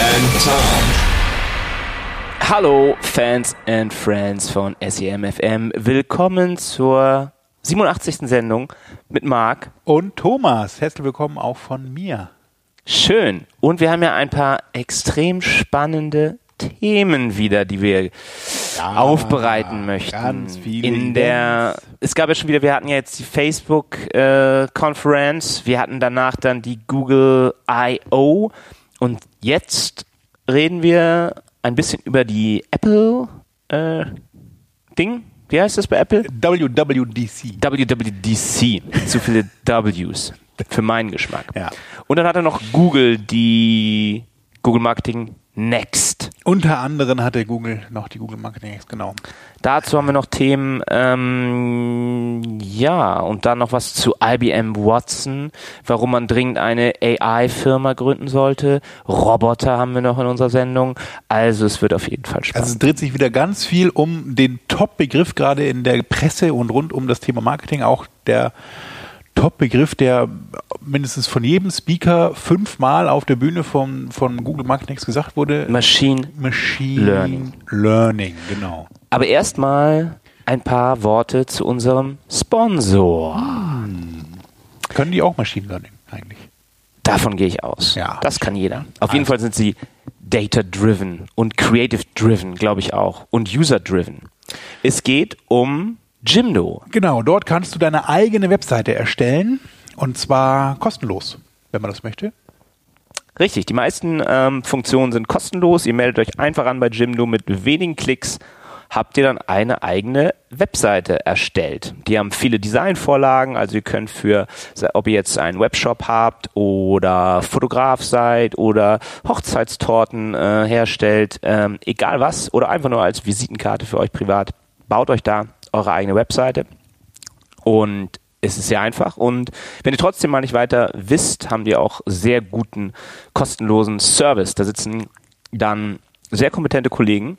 and Tom. Hallo Fans and Friends von SEMFM. Willkommen zur 87. Sendung mit Marc. Und Thomas, herzlich willkommen auch von mir. Schön. Und wir haben ja ein paar extrem spannende Themen wieder, die wir aufbereiten möchten. ganz viele In der, es gab ja schon wieder, wir hatten ja jetzt die Facebook äh, Conference, wir hatten danach dann die Google I.O. und jetzt reden wir ein bisschen über die Apple äh, Ding. Wie heißt das bei Apple? WWDC. WWDC. Zu viele Ws. Für meinen Geschmack. Ja. Und dann hat er noch Google, die Google Marketing Next. Unter anderem hat der Google noch die Google Marketing X, genau. Dazu haben wir noch Themen, ähm, ja, und dann noch was zu IBM Watson, warum man dringend eine AI-Firma gründen sollte. Roboter haben wir noch in unserer Sendung. Also es wird auf jeden Fall spannend. Also es dreht sich wieder ganz viel um den Top-Begriff gerade in der Presse und rund um das Thema Marketing. Auch der Top-Begriff, der mindestens von jedem Speaker fünfmal auf der Bühne von, von Google Marketing X gesagt wurde. Machine. Machine Learning. Learning, genau. Aber erstmal ein paar Worte zu unserem Sponsor. Können die auch Machine Learning eigentlich? Davon gehe ich aus. Ja. Das kann jeder. Auf jeden Also. Fall sind sie data-driven und creative-driven, glaube ich auch. Und user-driven. Es geht um Jimdo. Genau, dort kannst du deine eigene Webseite erstellen und zwar kostenlos, wenn man das möchte. Richtig, die meisten ähm, Funktionen sind kostenlos. Ihr meldet euch einfach an bei Jimdo mit wenigen Klicks. Habt ihr dann eine eigene Webseite erstellt. Die haben viele Designvorlagen, also ihr könnt für, ob ihr jetzt einen Webshop habt oder Fotograf seid oder Hochzeitstorten äh, herstellt, ähm, egal was, oder einfach nur als Visitenkarte für euch privat, baut euch da eure eigene Webseite. Und es ist sehr einfach. Und wenn ihr trotzdem mal nicht weiter wisst, haben die auch sehr guten, kostenlosen Service. Da sitzen dann sehr kompetente Kollegen.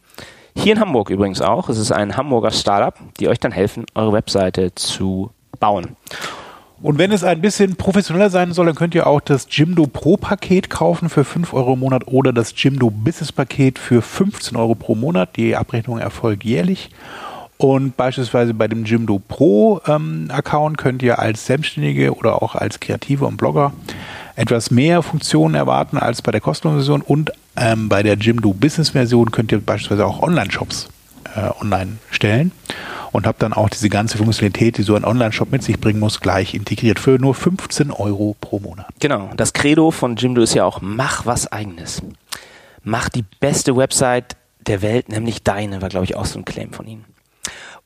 Hier in Hamburg übrigens auch. Es ist ein Hamburger Startup, die euch dann helfen, eure Webseite zu bauen. Und wenn es ein bisschen professioneller sein soll, dann könnt ihr auch das Jimdo Pro Paket kaufen für 5 Euro im Monat oder das Jimdo Business Paket für 15 Euro pro Monat. Die Abrechnung erfolgt jährlich. Und beispielsweise bei dem Jimdo Pro ähm, Account könnt ihr als Selbstständige oder auch als Kreative und Blogger etwas mehr Funktionen erwarten als bei der kostenlosen Version. Und ähm, bei der Jimdo Business Version könnt ihr beispielsweise auch Online-Shops äh, online stellen und habt dann auch diese ganze Funktionalität, die so ein Online-Shop mit sich bringen muss, gleich integriert für nur 15 Euro pro Monat. Genau. Das Credo von Jimdo ist ja auch, mach was eigenes. Mach die beste Website der Welt, nämlich deine, war glaube ich auch so ein Claim von ihnen.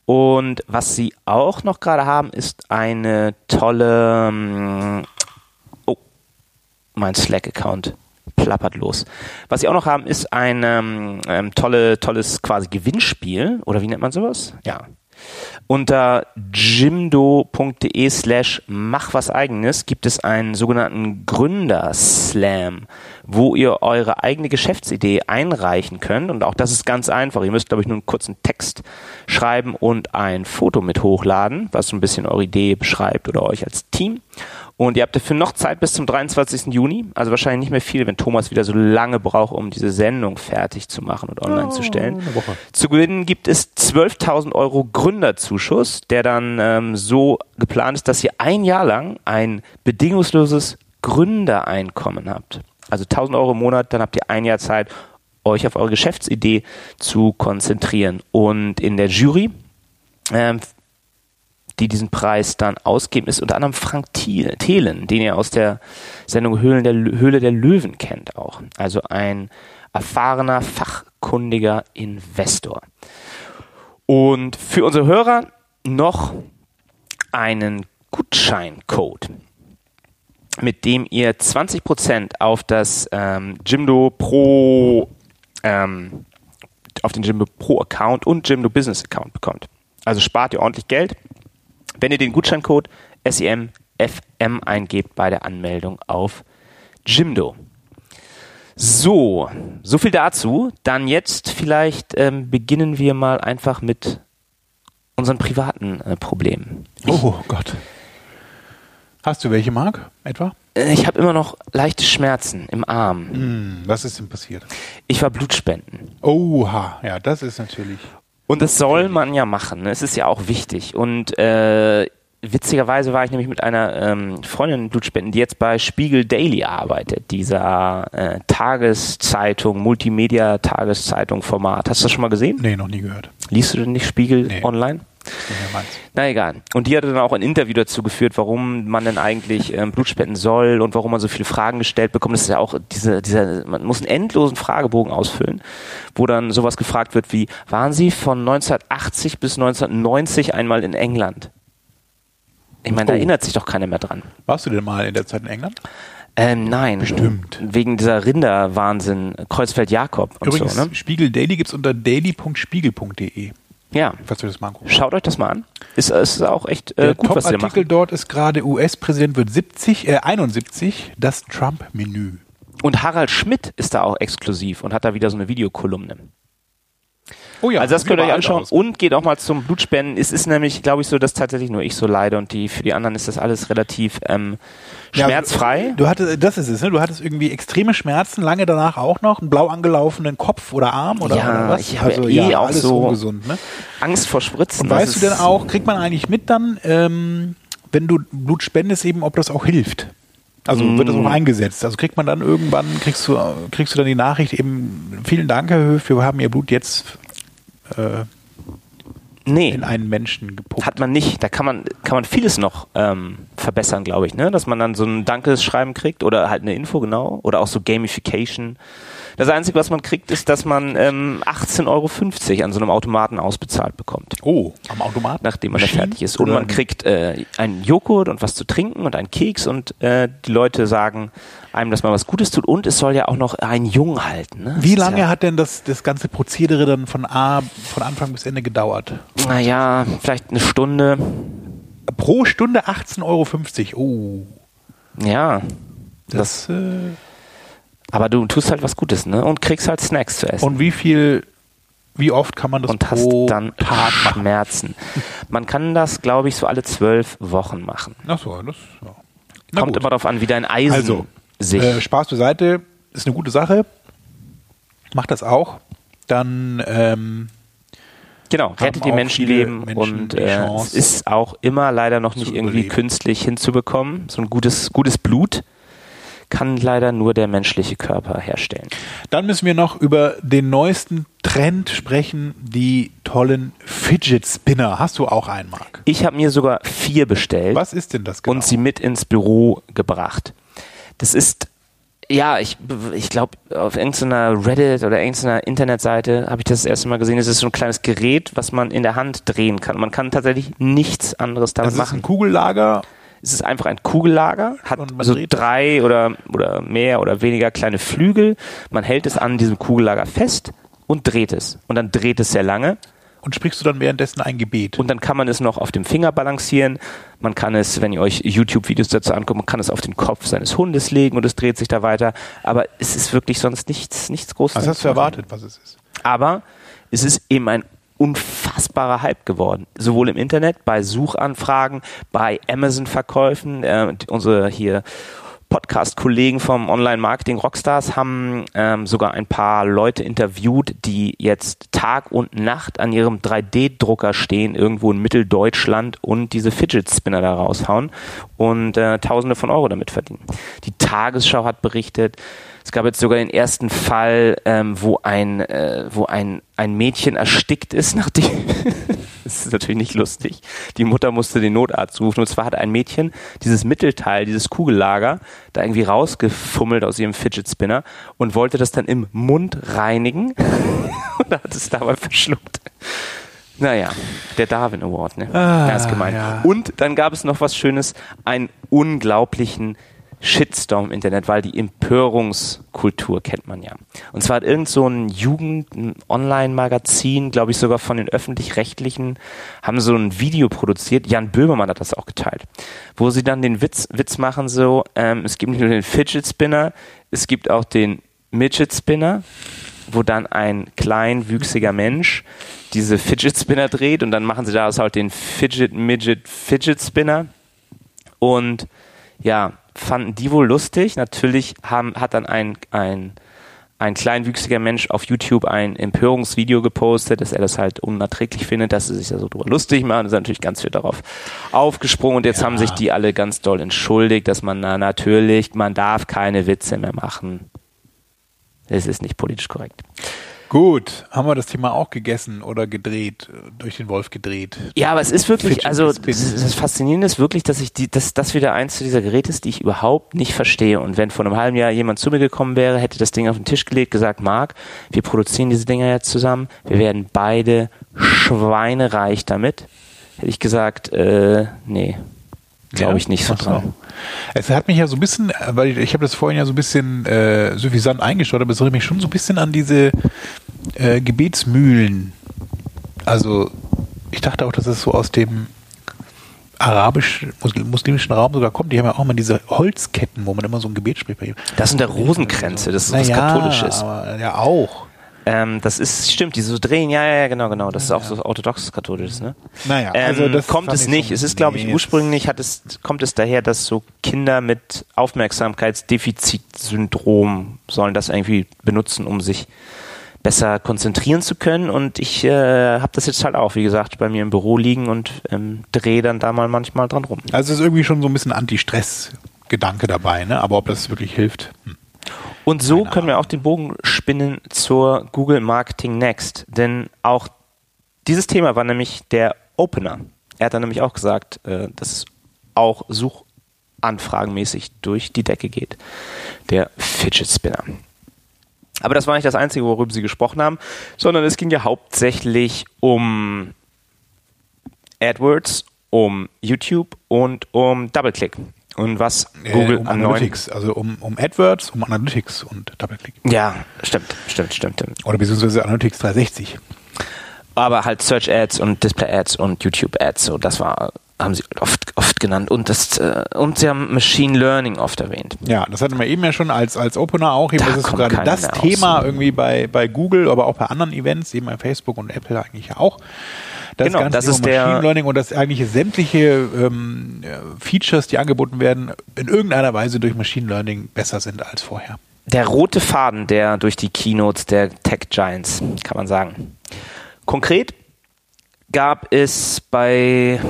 Und was sie auch noch gerade haben, ist eine tolle, ähm, oh, mein Slack-Account plappert los. Was sie auch noch haben, ist ein ähm, ähm, tolle, tolles quasi Gewinnspiel, oder wie nennt man sowas? Ja. Unter jimdo.de slash mach was eigenes gibt es einen sogenannten Gründerslam, wo ihr eure eigene Geschäftsidee einreichen könnt. Und auch das ist ganz einfach. Ihr müsst, glaube ich, nur einen kurzen Text schreiben und ein Foto mit hochladen, was so ein bisschen eure Idee beschreibt oder euch als Team. Und ihr habt dafür noch Zeit bis zum 23. Juni. Also wahrscheinlich nicht mehr viel, wenn Thomas wieder so lange braucht, um diese Sendung fertig zu machen und online zu stellen. Zu gewinnen gibt es 12.000 Euro Gründerzuschuss, der dann ähm, so geplant ist, dass ihr ein Jahr lang ein bedingungsloses Gründereinkommen habt. Also 1.000 Euro im Monat, dann habt ihr ein Jahr Zeit, euch auf eure Geschäftsidee zu konzentrieren. Und in der Jury ähm, die diesen Preis dann ausgeben, ist unter anderem Frank Thelen, den ihr aus der Sendung Höhlen der, Höhle der Löwen kennt auch. Also ein erfahrener, fachkundiger Investor. Und für unsere Hörer noch einen Gutscheincode. Mit dem ihr 20% auf das ähm, Jimdo Pro, ähm, auf den Jimdo Pro Account und Jimdo Business Account bekommt. Also spart ihr ordentlich Geld, wenn ihr den Gutscheincode SEMFM eingebt bei der Anmeldung auf Jimdo. So, so viel dazu. Dann jetzt vielleicht ähm, beginnen wir mal einfach mit unseren privaten äh, Problemen. Oh Gott. Hast du welche, Marc, etwa? Äh, Ich habe immer noch leichte Schmerzen im Arm. Hm, was ist denn passiert? Ich war Blutspenden. Oha, ja, das ist natürlich. Und das soll man ja machen. ne? Es ist ja auch wichtig. Und äh, witzigerweise war ich nämlich mit einer ähm, Freundin Blutspenden, die jetzt bei Spiegel Daily arbeitet, dieser äh, Tageszeitung, Multimedia-Tageszeitung-Format. Hast du das schon mal gesehen? Nee, noch nie gehört. Liest du denn nicht Spiegel Nee. online? Na egal. Und die hatte dann auch ein Interview dazu geführt, warum man denn eigentlich ähm, Blut spenden soll und warum man so viele Fragen gestellt bekommt. Das ist ja auch diese, dieser, man muss einen endlosen Fragebogen ausfüllen, wo dann sowas gefragt wird wie, waren Sie von 1980 bis 1990 einmal in England? Ich meine, da Oh. erinnert sich doch keiner mehr dran. Warst du denn mal in der Zeit in England? Ähm, nein. Bestimmt. Wegen dieser Rinderwahnsinn, Kreuzfeld-Jakob und Übrigens, so, ne? Spiegel Daily gibt's unter daily.spiegel.de, Ja. falls du das mal anguckst. Schaut euch das mal an. Ist, ist auch echt äh, Der gut, was sie da Top-Artikel machen. dort ist gerade US-Präsident wird 70, äh, 71, das Trump-Menü. Und Harald Schmidt ist da auch exklusiv und hat da wieder so eine Videokolumne. Oh ja, also das könnt ihr euch anschauen aus. und geht auch mal zum Blutspenden. Es ist nämlich, glaube ich, so, dass tatsächlich nur ich so leide und die für die anderen ist das alles relativ ähm, Ja, schmerzfrei. Du hattest, das ist es, ne? Du hattest irgendwie extreme Schmerzen, lange danach auch noch, einen blau angelaufenen Kopf oder Arm oder, Ja, was? ich habe eh auch alles so- ungesund, ne? Angst vor Spritzen. Und weißt du denn auch, kriegt man eigentlich mit dann, ähm, wenn du Blut spendest, eben, ob das auch hilft? Also wird das auch eingesetzt? Also kriegt man dann irgendwann, kriegst du, kriegst du dann die Nachricht eben, vielen Dank, Herr Höf, wir haben Ihr Blut jetzt äh, Nee. in einen Menschen gepumpt. Hat man nicht. Da kann man, kann man vieles noch ähm, verbessern, glaube ich, ne? Dass man dann so ein Dankeschreiben kriegt oder halt eine Info, genau. Oder auch so Gamification. Das Einzige, was man kriegt, ist, dass man ähm, 18,50 Euro an so einem Automaten ausbezahlt bekommt. oh, am Automaten? nachdem man da fertig ist. Und man kriegt äh, einen Joghurt und was zu trinken und einen Keks und äh, die Leute sagen einem, dass man was Gutes tut und es soll ja auch noch einen Jung halten. Ne? Wie Das lange ja, hat denn das, das ganze Prozedere dann von A, von Anfang bis Ende gedauert? Naja, vielleicht eine Stunde. Pro Stunde 18,50 Euro. Oh, Ja. das, äh, Aber du tust halt was Gutes, ne? Und kriegst halt Snacks zu essen. und wie viel, wie oft kann man das und hast dann Tag? Schmerzen. Man kann das, glaube ich, so alle zwölf Wochen machen. Ach so, das, ja. Na Kommt gut. immer darauf an, wie dein Eisen Also, sich. Äh, Spaß beiseite, ist eine gute Sache. Macht das auch. Dann ähm, Genau, rettet die Menschenleben Menschen und äh, es ist auch immer leider noch nicht irgendwie überleben. künstlich hinzubekommen. So ein gutes, gutes Blut kann leider nur der menschliche Körper herstellen. Dann müssen wir noch über den neuesten Trend sprechen, die tollen Fidget Spinner. Hast du auch einen, Marc? Ich habe mir sogar vier bestellt Was ist denn das genau? und sie mit ins Büro gebracht. Das ist, ja, ich, ich glaube, auf irgendeiner Reddit oder irgendeiner Internetseite habe ich das das erste Mal gesehen. Es ist so ein kleines Gerät, was man in der Hand drehen kann. Man kann tatsächlich nichts anderes damit das ist machen. ein Kugellager. Es ist einfach ein Kugellager, hat so drei oder, oder mehr oder weniger kleine Flügel. Man hält es an diesem Kugellager fest und dreht es. Und dann dreht es sehr lange. Und sprichst du dann währenddessen ein Gebet? Und dann kann man es noch auf dem Finger balancieren. Man kann es, wenn ihr euch YouTube-Videos dazu anguckt, man kann es auf den Kopf seines Hundes legen und es dreht sich da weiter. Aber es ist wirklich sonst nichts, nichts Großes. Was hast du erwartet, was es ist? Aber es ist eben ein unfassbarer Hype geworden. Sowohl im Internet, bei Suchanfragen, bei Amazon-Verkäufen. Äh, unsere hier Podcast-Kollegen vom Online-Marketing Rockstars haben ähm, sogar ein paar Leute interviewt, die jetzt Tag und Nacht an ihrem 3D-Drucker stehen, irgendwo in Mitteldeutschland und diese Fidget-Spinner da raushauen und äh, Tausende von Euro damit verdienen. Die Tagesschau hat berichtet, es gab jetzt sogar den ersten Fall, ähm, wo ein, äh, wo ein, ein Mädchen erstickt ist, nachdem. Das ist natürlich nicht lustig. Die Mutter musste den Notarzt rufen. Und zwar hat ein Mädchen dieses Mittelteil, dieses Kugellager, da irgendwie rausgefummelt aus ihrem Fidget Spinner und wollte das dann im Mund reinigen und hat es dabei verschluckt. Naja, der Darwin Award, ne? Ah, Ganz gemein. ja. Und dann gab es noch was Schönes, einen unglaublichen Shitstorm im Internet, weil die Empörungskultur kennt man ja. Und zwar hat irgend so ein Jugend-Online-Magazin, glaube ich sogar von den öffentlich-rechtlichen, haben so ein Video produziert. Jan Böhmermann hat das auch geteilt, wo sie dann den Witz, Witz machen so, ähm, es gibt nicht nur den Fidget Spinner, es gibt auch den Midget Spinner, wo dann ein kleinwüchsiger Mensch diese Fidget Spinner dreht und dann machen sie daraus halt den Fidget Midget Fidget Spinner und ja, fanden die wohl lustig. Natürlich haben, hat dann ein, ein, ein kleinwüchsiger Mensch auf YouTube ein Empörungsvideo gepostet, dass er das halt unerträglich findet, dass sie sich da so drüber lustig machen. Da ist natürlich ganz viel darauf aufgesprungen und jetzt Ja. haben sich die alle ganz doll entschuldigt, dass man na, natürlich, man darf keine Witze mehr machen. Es ist nicht politisch korrekt. Gut, haben wir das Thema auch gegessen oder gedreht, durch den Wolf gedreht. Ja, aber es ist wirklich, Fidget also das, das Faszinierende ist wirklich, dass ich die, dass das wieder eins zu dieser Geräte ist, die ich überhaupt nicht verstehe. Und wenn vor einem halben Jahr jemand zu mir gekommen wäre, hätte das Ding auf den Tisch gelegt, gesagt, Marc, wir produzieren diese Dinger jetzt zusammen, wir werden beide schweinereich damit, hätte ich gesagt, äh, nee, glaube ich nicht so dran. Es hat mich ja so ein bisschen, weil ich, ich habe das vorhin ja so ein bisschen äh, suffisant eingeschaut, aber es erinnert mich schon so ein bisschen an diese äh, Gebetsmühlen. Also ich dachte auch, dass es so aus dem arabisch muslim- muslimischen Raum sogar kommt. Die haben ja auch mal diese Holzketten, wo man immer so ein Gebet spricht bei ihm. Das sind der Rosenkränze, das ist was Naja, Katholisches. Aber, ja, auch. Ähm, das ist, stimmt, die so drehen, ja, ja, ja, genau, genau. Das ist auch so orthodoxes Katholisches, ne? Naja, Ähm, also das kommt es ich nicht. es ist, glaube ich, ursprünglich hat es, kommt es daher, dass so Kinder mit Aufmerksamkeitsdefizitsyndrom sollen das irgendwie benutzen, um sich besser konzentrieren zu können. Und ich äh, habe das jetzt halt auch, wie gesagt, bei mir im Büro liegen und ähm, drehe dann da mal manchmal dran rum. Also es ist irgendwie schon so ein bisschen Anti-Stress-Gedanke dabei, ne? Aber ob das wirklich hilft. Hm. Und so können wir auch den Bogen spinnen zur Google Marketing Next. Denn auch dieses Thema war nämlich der Opener. Er hat dann nämlich auch gesagt, äh, dass es auch suchanfragenmäßig durch die Decke geht. Der Fidget Spinner. Aber das war nicht das Einzige, worüber sie gesprochen haben, sondern es ging ja hauptsächlich um AdWords, um YouTube und um DoubleClick. Und was Google äh, um Analytics, also um, um AdWords, um Analytics und DoubleClick. Ja, stimmt, stimmt, stimmt. stimmt. Oder beziehungsweise Analytics 360. Aber halt Search Ads und Display Ads und YouTube Ads, so das war, haben sie oft, oft genannt. Und das, äh, und sie haben Machine Learning oft erwähnt. Ja, das hatten wir eben ja schon als, als Opener auch. Eben, Da das ist gerade das mehr aus. Thema irgendwie bei, bei Google, aber auch bei anderen Events, eben bei Facebook und Apple eigentlich auch. Das Genau, das Thema ist der- Machine Learning und dass eigentlich sämtliche ähm, äh, Features, die angeboten werden, in irgendeiner Weise durch Machine Learning besser sind als vorher. Der rote Faden, der durch die Keynotes der Tech Giants, kann man sagen. Konkret gab es bei,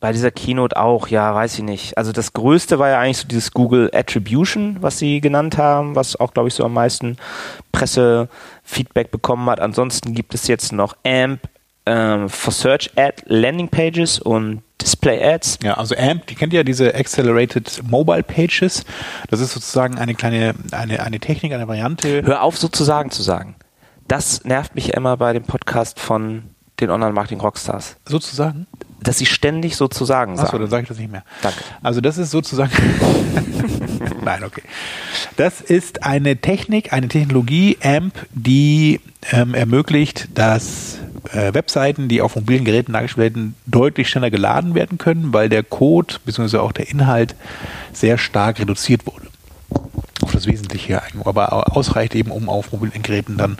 bei dieser Keynote auch, ja, weiß ich nicht. Also das Größte war ja eigentlich so dieses Google Attribution, was sie genannt haben, was auch, glaube ich, so am meisten Pressefeedback bekommen hat. Ansonsten gibt es jetzt noch AMP ähm, for Search Ad Landing Pages und Display Ads. Ja, also AMP, die kennt ja diese Accelerated Mobile Pages. Das ist sozusagen eine kleine, eine, eine Technik, eine Variante. Hör auf, sozusagen zu sagen. Das nervt mich immer bei dem Podcast von den Online-Marketing-Rockstars, Sozusagen. dass sie ständig sozusagen Achso, sagen. dann sage ich das nicht mehr. Danke. Also das ist sozusagen. Nein, okay. Das ist eine Technik, eine Technologie, AMP, die ähm, ermöglicht, dass äh, Webseiten, die auf mobilen Geräten dargestellt werden, deutlich schneller geladen werden können, weil der Code bzw. auch der Inhalt sehr stark reduziert wurde. Auf das Wesentliche, aber ausreicht eben, um auf mobilen Geräten dann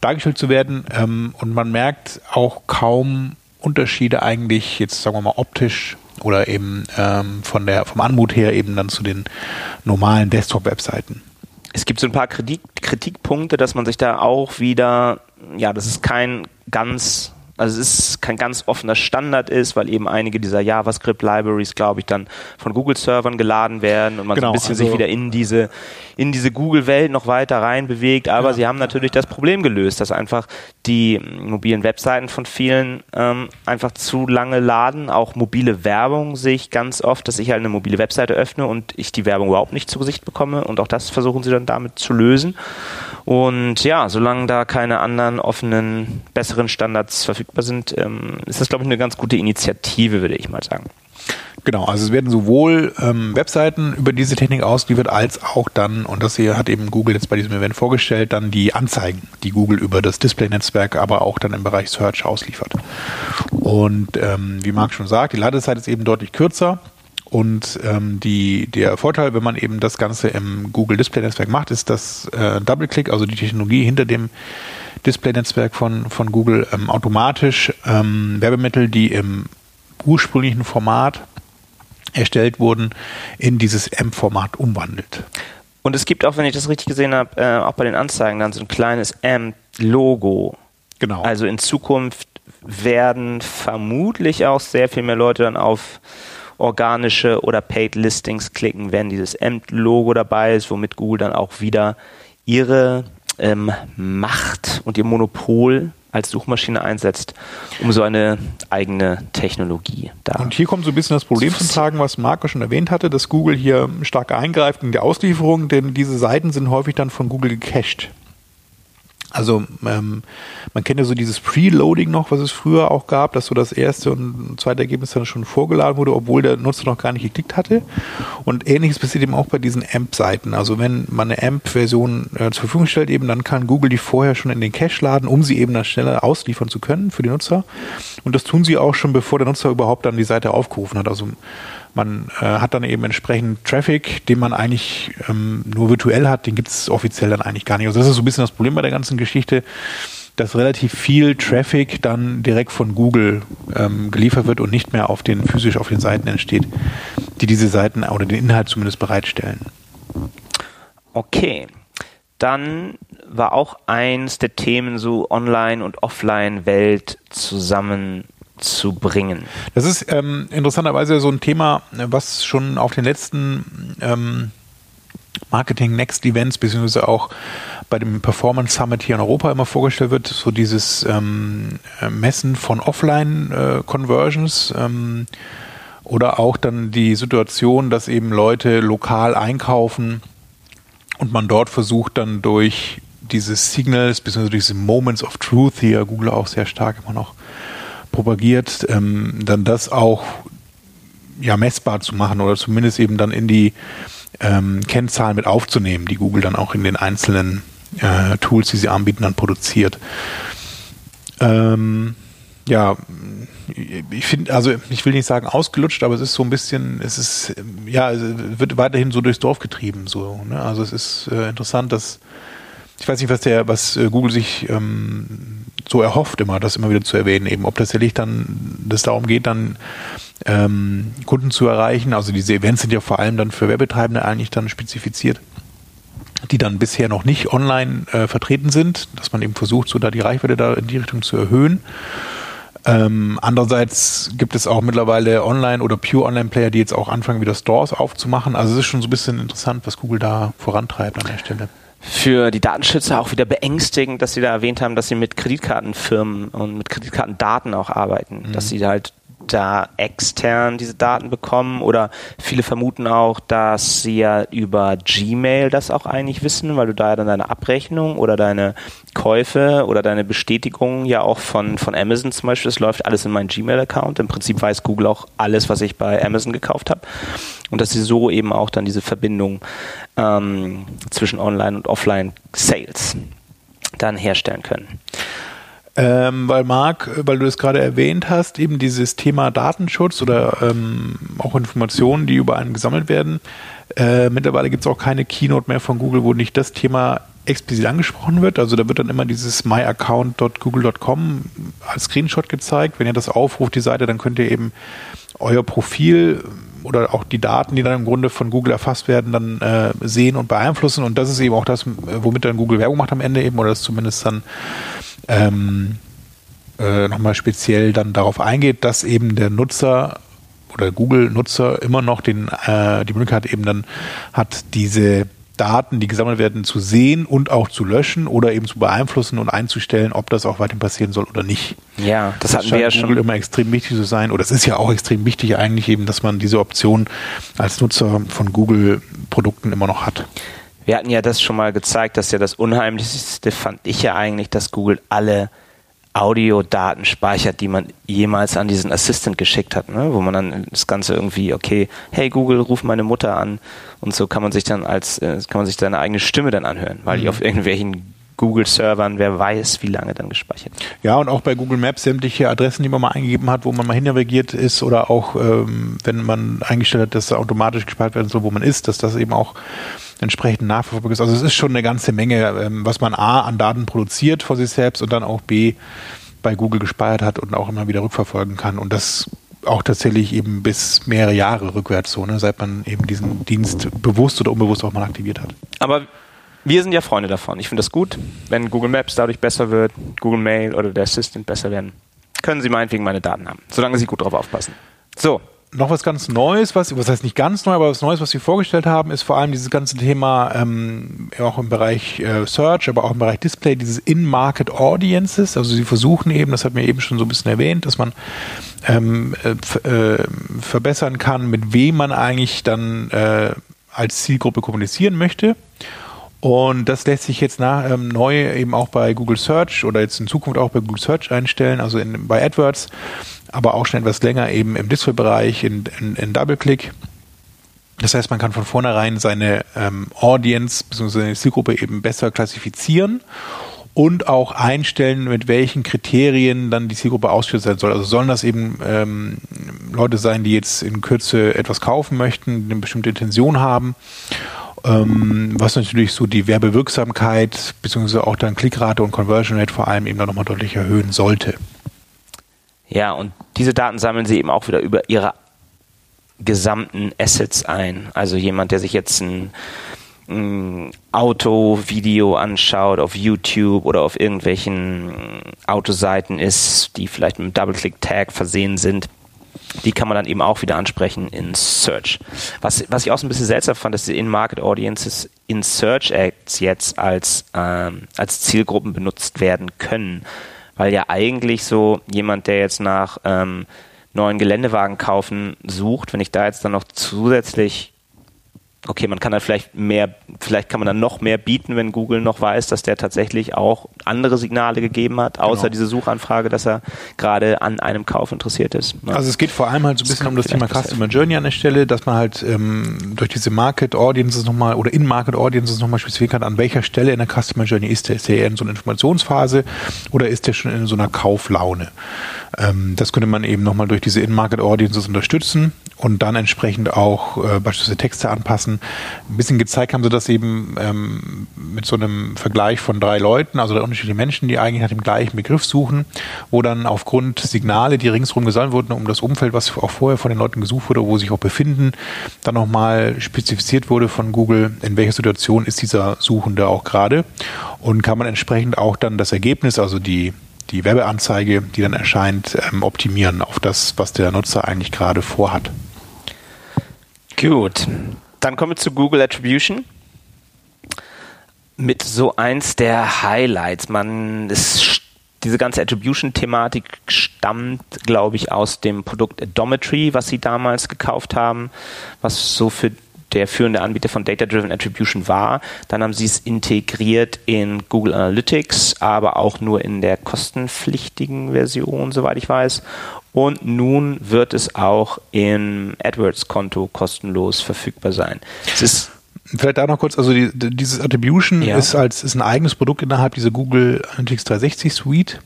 dargestellt zu werden. Ähm, und man merkt auch kaum Unterschiede eigentlich, jetzt sagen wir mal optisch oder eben ähm, von der, vom Anmut her eben dann zu den normalen Desktop-Webseiten. Es gibt so ein paar Kritik, Kritikpunkte, dass man sich da auch wieder, ja, das ist kein ganz, also es ist kein ganz offener Standard ist, weil eben einige dieser JavaScript-Libraries, glaube ich, dann von Google-Servern geladen werden und man Genau, so ein bisschen also- sich wieder in diese, in diese Google-Welt noch weiter rein bewegt. Aber Ja. sie haben natürlich das Problem gelöst, dass einfach die mobilen Webseiten von vielen ähm, einfach zu lange laden. Auch mobile Werbung sehe ich ganz oft, dass ich halt eine mobile Webseite öffne und ich die Werbung überhaupt nicht zu Gesicht bekomme. Und auch das versuchen sie dann damit zu lösen. Und ja, solange da keine anderen offenen, besseren Standards verfügbar sind, ähm, ist das, glaube ich, eine ganz gute Initiative, würde ich mal sagen. Genau, also es werden sowohl ähm, Webseiten über diese Technik ausgeliefert, als auch dann, und das hier hat eben Google jetzt bei diesem Event vorgestellt, dann die Anzeigen, die Google über das Display-Netzwerk, aber auch dann im Bereich Search ausliefert. Und ähm, wie Marc schon sagt, die Ladezeit ist eben deutlich kürzer. Und ähm, die, der Vorteil, wenn man eben das Ganze im Google Display Netzwerk macht, ist, dass äh, DoubleClick, also die Technologie hinter dem Display-Netzwerk von, von Google, ähm, automatisch ähm, Werbemittel, die im ursprünglichen Format erstellt wurden, in dieses AMP-Format umwandelt. Und es gibt auch, wenn ich das richtig gesehen habe, äh, auch bei den Anzeigen dann so ein kleines AMP-Logo. Genau. Also in Zukunft werden vermutlich auch sehr viel mehr Leute dann auf organische oder Paid Listings klicken, wenn dieses AMP-Logo dabei ist, womit Google dann auch wieder ihre ähm, Macht und ihr Monopol als Suchmaschine einsetzt, um so eine eigene Technologie da. Und hier kommt so ein bisschen das Problem zum Tragen, was Marco schon erwähnt hatte, dass Google hier stark eingreift in die Auslieferung, denn diese Seiten sind häufig dann von Google gecached. Also ähm, man kennt ja so dieses Preloading noch, was es früher auch gab, dass so das erste und zweite Ergebnis dann schon vorgeladen wurde, obwohl der Nutzer noch gar nicht geklickt hatte. Und ähnliches passiert eben auch bei diesen AMP-Seiten. Also wenn man eine AMP-Version äh, zur Verfügung stellt, eben dann kann Google die vorher schon in den Cache laden, um sie eben dann schneller ausliefern zu können für die Nutzer. Und das tun sie auch schon, bevor der Nutzer überhaupt dann die Seite aufgerufen hat. Also man äh, hat dann eben entsprechend Traffic, den man eigentlich ähm, nur virtuell hat, den gibt es offiziell dann eigentlich gar nicht. Also das ist so ein bisschen das Problem bei der ganzen Geschichte, dass relativ viel Traffic dann direkt von Google ähm, geliefert wird und nicht mehr auf den physisch auf den Seiten entsteht, die diese Seiten oder den Inhalt zumindest bereitstellen. Okay. Dann war auch eins der Themen so Online- und Offline-Welt zusammen zu bringen. Das ist ähm, interessanterweise so ein Thema, was schon auf den letzten ähm, Marketing Next Events beziehungsweise auch bei dem Performance Summit hier in Europa immer vorgestellt wird, so dieses ähm, Messen von Offline äh, ähm, oder auch dann die Situation, dass eben Leute lokal einkaufen und man dort versucht dann durch diese Signals beziehungsweise diese Moments of Truth hier Google auch sehr stark immer noch propagiert, ähm, dann das auch ja messbar zu machen oder zumindest eben dann in die ähm, Kennzahlen mit aufzunehmen, die Google dann auch in den einzelnen äh, Tools, die sie anbieten, dann produziert. Ähm, ja, ich finde, also ich will nicht sagen ausgelutscht, aber es ist so ein bisschen, es ist, ja, es wird weiterhin so durchs Dorf getrieben. So, ne? Also es ist äh, interessant, dass ich weiß nicht, was der, was äh, Google sich ähm, so erhofft, immer das immer wieder zu erwähnen, eben ob tatsächlich dann das darum geht, dann ähm, Kunden zu erreichen. Also diese Events sind ja vor allem dann für Werbetreibende eigentlich dann spezifiziert, die dann bisher noch nicht online äh, vertreten sind, dass man eben versucht, so da die Reichweite da in die Richtung zu erhöhen. Ähm, andererseits gibt es auch mittlerweile Online- oder Pure-Online-Player, die jetzt auch anfangen, wieder Stores aufzumachen. Also es ist schon so ein bisschen interessant, was Google da vorantreibt an der Stelle für die Datenschützer auch wieder beängstigend, dass sie da erwähnt haben, dass sie mit Kreditkartenfirmen und mit Kreditkartendaten auch arbeiten, mhm. dass sie da halt da extern diese Daten bekommen oder viele vermuten auch, dass sie ja über Gmail das auch eigentlich wissen, weil du da ja dann deine Abrechnung oder deine Käufe oder deine Bestätigung ja auch von, von Amazon zum Beispiel, das läuft alles in meinen Gmail-Account. Im Prinzip weiß Google auch alles, was ich bei Amazon gekauft habe. Und dass sie so eben auch dann diese Verbindung ähm, zwischen Online- und Offline-Sales dann herstellen können. Ähm, weil Marc, weil du es gerade erwähnt hast, eben dieses Thema Datenschutz oder ähm, auch Informationen, die über einen gesammelt werden. Äh, mittlerweile gibt es auch keine Keynote mehr von Google, wo nicht das Thema explizit angesprochen wird. Also da wird dann immer dieses myaccount.google.com als Screenshot gezeigt. Wenn ihr das aufruft, die Seite, dann könnt ihr eben euer Profil oder auch die Daten, die dann im Grunde von Google erfasst werden, dann äh, sehen und beeinflussen. Und das ist eben auch das, womit dann Google Werbung macht am Ende eben, oder das zumindest dann ähm, äh, nochmal speziell dann darauf eingeht, dass eben der Nutzer oder Google-Nutzer immer noch den, äh, die Möglichkeit eben dann hat, diese Daten, die gesammelt werden, zu sehen und auch zu löschen oder eben zu beeinflussen und einzustellen, ob das auch weiterhin passieren soll oder nicht. Ja, das, das hatten wir ja Google schon. immer extrem wichtig zu sein. Oder es ist ja auch extrem wichtig eigentlich eben, dass man diese Option als Nutzer von Google-Produkten immer noch hat. Wir hatten ja das schon mal gezeigt, dass ja das Unheimlichste fand ich ja eigentlich, dass Google alle Audiodaten speichert, die man jemals an diesen Assistant geschickt hat, ne? wo man dann das Ganze irgendwie, okay, hey Google, ruf meine Mutter an und so kann man sich dann als, äh, kann man sich seine eigene Stimme dann anhören, weil die Mhm. auf irgendwelchen Google-Servern, wer weiß, wie lange dann gespeichert. Ja, und auch bei Google Maps sämtliche Adressen, die man mal eingegeben hat, wo man mal hinnavigiert ist oder auch, ähm, wenn man eingestellt hat, dass automatisch gespeichert werden soll, wo man ist, dass das eben auch entsprechend nachverfolgbar ist. Also es ist schon eine ganze Menge, ähm, was man A an Daten produziert vor sich selbst und dann auch B bei Google gespeichert hat und auch immer wieder rückverfolgen kann. Und das auch tatsächlich eben bis mehrere Jahre rückwärts so, ne, seit man eben diesen Dienst bewusst oder unbewusst auch mal aktiviert hat. Aber wir sind ja Freunde davon. Ich finde das gut, wenn Google Maps dadurch besser wird, Google Mail oder der Assistant besser werden. Können Sie meinetwegen meine Daten haben, solange Sie gut drauf aufpassen. So, noch was ganz Neues, was, was heißt nicht ganz neu, aber was Neues, was sie vorgestellt haben, ist vor allem dieses ganze Thema ähm, auch im Bereich äh, Search, aber auch im Bereich Display, dieses In-Market Audiences. Also sie versuchen eben, das hat mir eben schon so ein bisschen erwähnt, dass man ähm, äh, äh, verbessern kann, mit wem man eigentlich dann äh, als Zielgruppe kommunizieren möchte. Und das lässt sich jetzt nach, ähm, neu eben auch bei Google Search oder jetzt in Zukunft auch bei Google Search einstellen, also in, bei AdWords, aber auch schon etwas länger eben im Display-Bereich in, in, in DoubleClick. Das heißt, man kann von vornherein seine ähm, Audience bzw. seine Zielgruppe eben besser klassifizieren und auch einstellen, mit welchen Kriterien dann die Zielgruppe ausgeführt sein soll. Also sollen das eben ähm, Leute sein, die jetzt in Kürze etwas kaufen möchten, eine bestimmte Intention haben, ähm, was natürlich so die Werbewirksamkeit bzw. auch dann Klickrate und Conversion Rate vor allem eben dann nochmal deutlich erhöhen sollte. Ja, und diese Daten sammeln sie eben auch wieder über ihre gesamten Assets ein. Also jemand, der sich jetzt ein, ein Auto-Video anschaut auf YouTube oder auf irgendwelchen Autoseiten ist, die vielleicht mit einem Double-Click-Tag versehen sind, die kann man dann eben auch wieder ansprechen in Search. Was, was ich auch so ein bisschen seltsam fand, dass die In-Market Audiences in Search Ads jetzt als, ähm, als Zielgruppen benutzt werden können. Weil ja eigentlich so jemand, der jetzt nach ähm, neuen Geländewagen kaufen sucht, wenn ich da jetzt dann noch zusätzlich okay, man kann dann vielleicht mehr, vielleicht kann man dann noch mehr bieten, wenn Google noch weiß, dass der tatsächlich auch andere Signale gegeben hat, außer Genau. diese Suchanfrage, dass er gerade an einem Kauf interessiert ist. Ja. Also es geht vor allem halt so ein bisschen um das Thema Customer Journey an der Stelle, dass man halt ähm, durch diese Market Audiences nochmal oder in Market Audiences nochmal spezifizieren kann, an welcher Stelle in der Customer Journey ist der. Ist der eher in so einer Informationsphase oder ist der schon in so einer Kauflaune? Ähm, das könnte man eben nochmal durch diese In-Market Audiences unterstützen und dann entsprechend auch äh, beispielsweise Texte anpassen. Ein bisschen gezeigt haben sie das eben ähm, mit so einem Vergleich von drei Leuten, also der unterschiedlichen Menschen, die eigentlich nach dem gleichen Begriff suchen, wo dann aufgrund Signale, die ringsherum gesammelt wurden, um das Umfeld, was auch vorher von den Leuten gesucht wurde, wo sie sich auch befinden, dann nochmal spezifiziert wurde von Google, in welcher Situation ist dieser Suchende auch gerade und kann man entsprechend auch dann das Ergebnis, also die die Werbeanzeige, die dann erscheint, ähm, optimieren auf das, was der Nutzer eigentlich gerade vorhat. Gut. Dann kommen wir zu Google Attribution. Mit so eins der Highlights. Man ist, diese ganze Attribution-Thematik stammt, glaube ich, aus dem Produkt Adometry, was sie damals gekauft haben, was so für der führende Anbieter von Data-Driven Attribution war. Dann haben sie es integriert in Google Analytics, aber auch nur in der kostenpflichtigen Version, soweit ich weiß. Und nun wird es auch im AdWords-Konto kostenlos verfügbar sein. Es ist Vielleicht da noch kurz, also die, dieses Attribution Ja. ist als ist ein eigenes Produkt innerhalb dieser Google Analytics 360 Suite.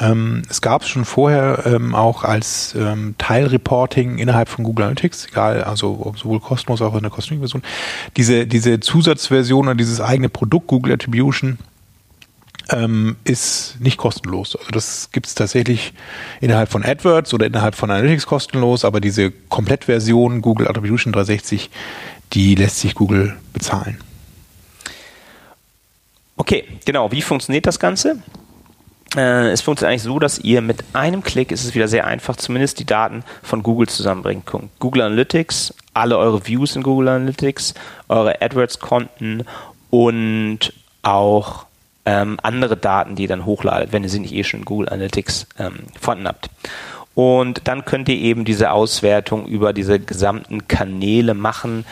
Ähm, es gab es schon vorher ähm, auch als ähm, Teilreporting innerhalb von Google Analytics, egal, also sowohl kostenlos als auch in der kostenpflichtigen Version. Diese, diese Zusatzversion oder dieses eigene Produkt Google Attribution ähm, ist nicht kostenlos. Also das gibt es tatsächlich innerhalb von AdWords oder innerhalb von Analytics kostenlos, aber diese Komplettversion Google Attribution 360, die lässt sich Google bezahlen. Okay, genau. Wie funktioniert das Ganze? Äh, es funktioniert eigentlich so, dass ihr mit einem Klick, ist es wieder sehr einfach, zumindest die Daten von Google zusammenbringen könnt. Google Analytics, alle eure Views in Google Analytics, eure AdWords-Konten und auch ähm, andere Daten, die ihr dann hochladet, wenn ihr sie nicht eh schon in Google Analytics ähm, vorhanden habt. Und dann könnt ihr eben diese Auswertung über diese gesamten Kanäle machen,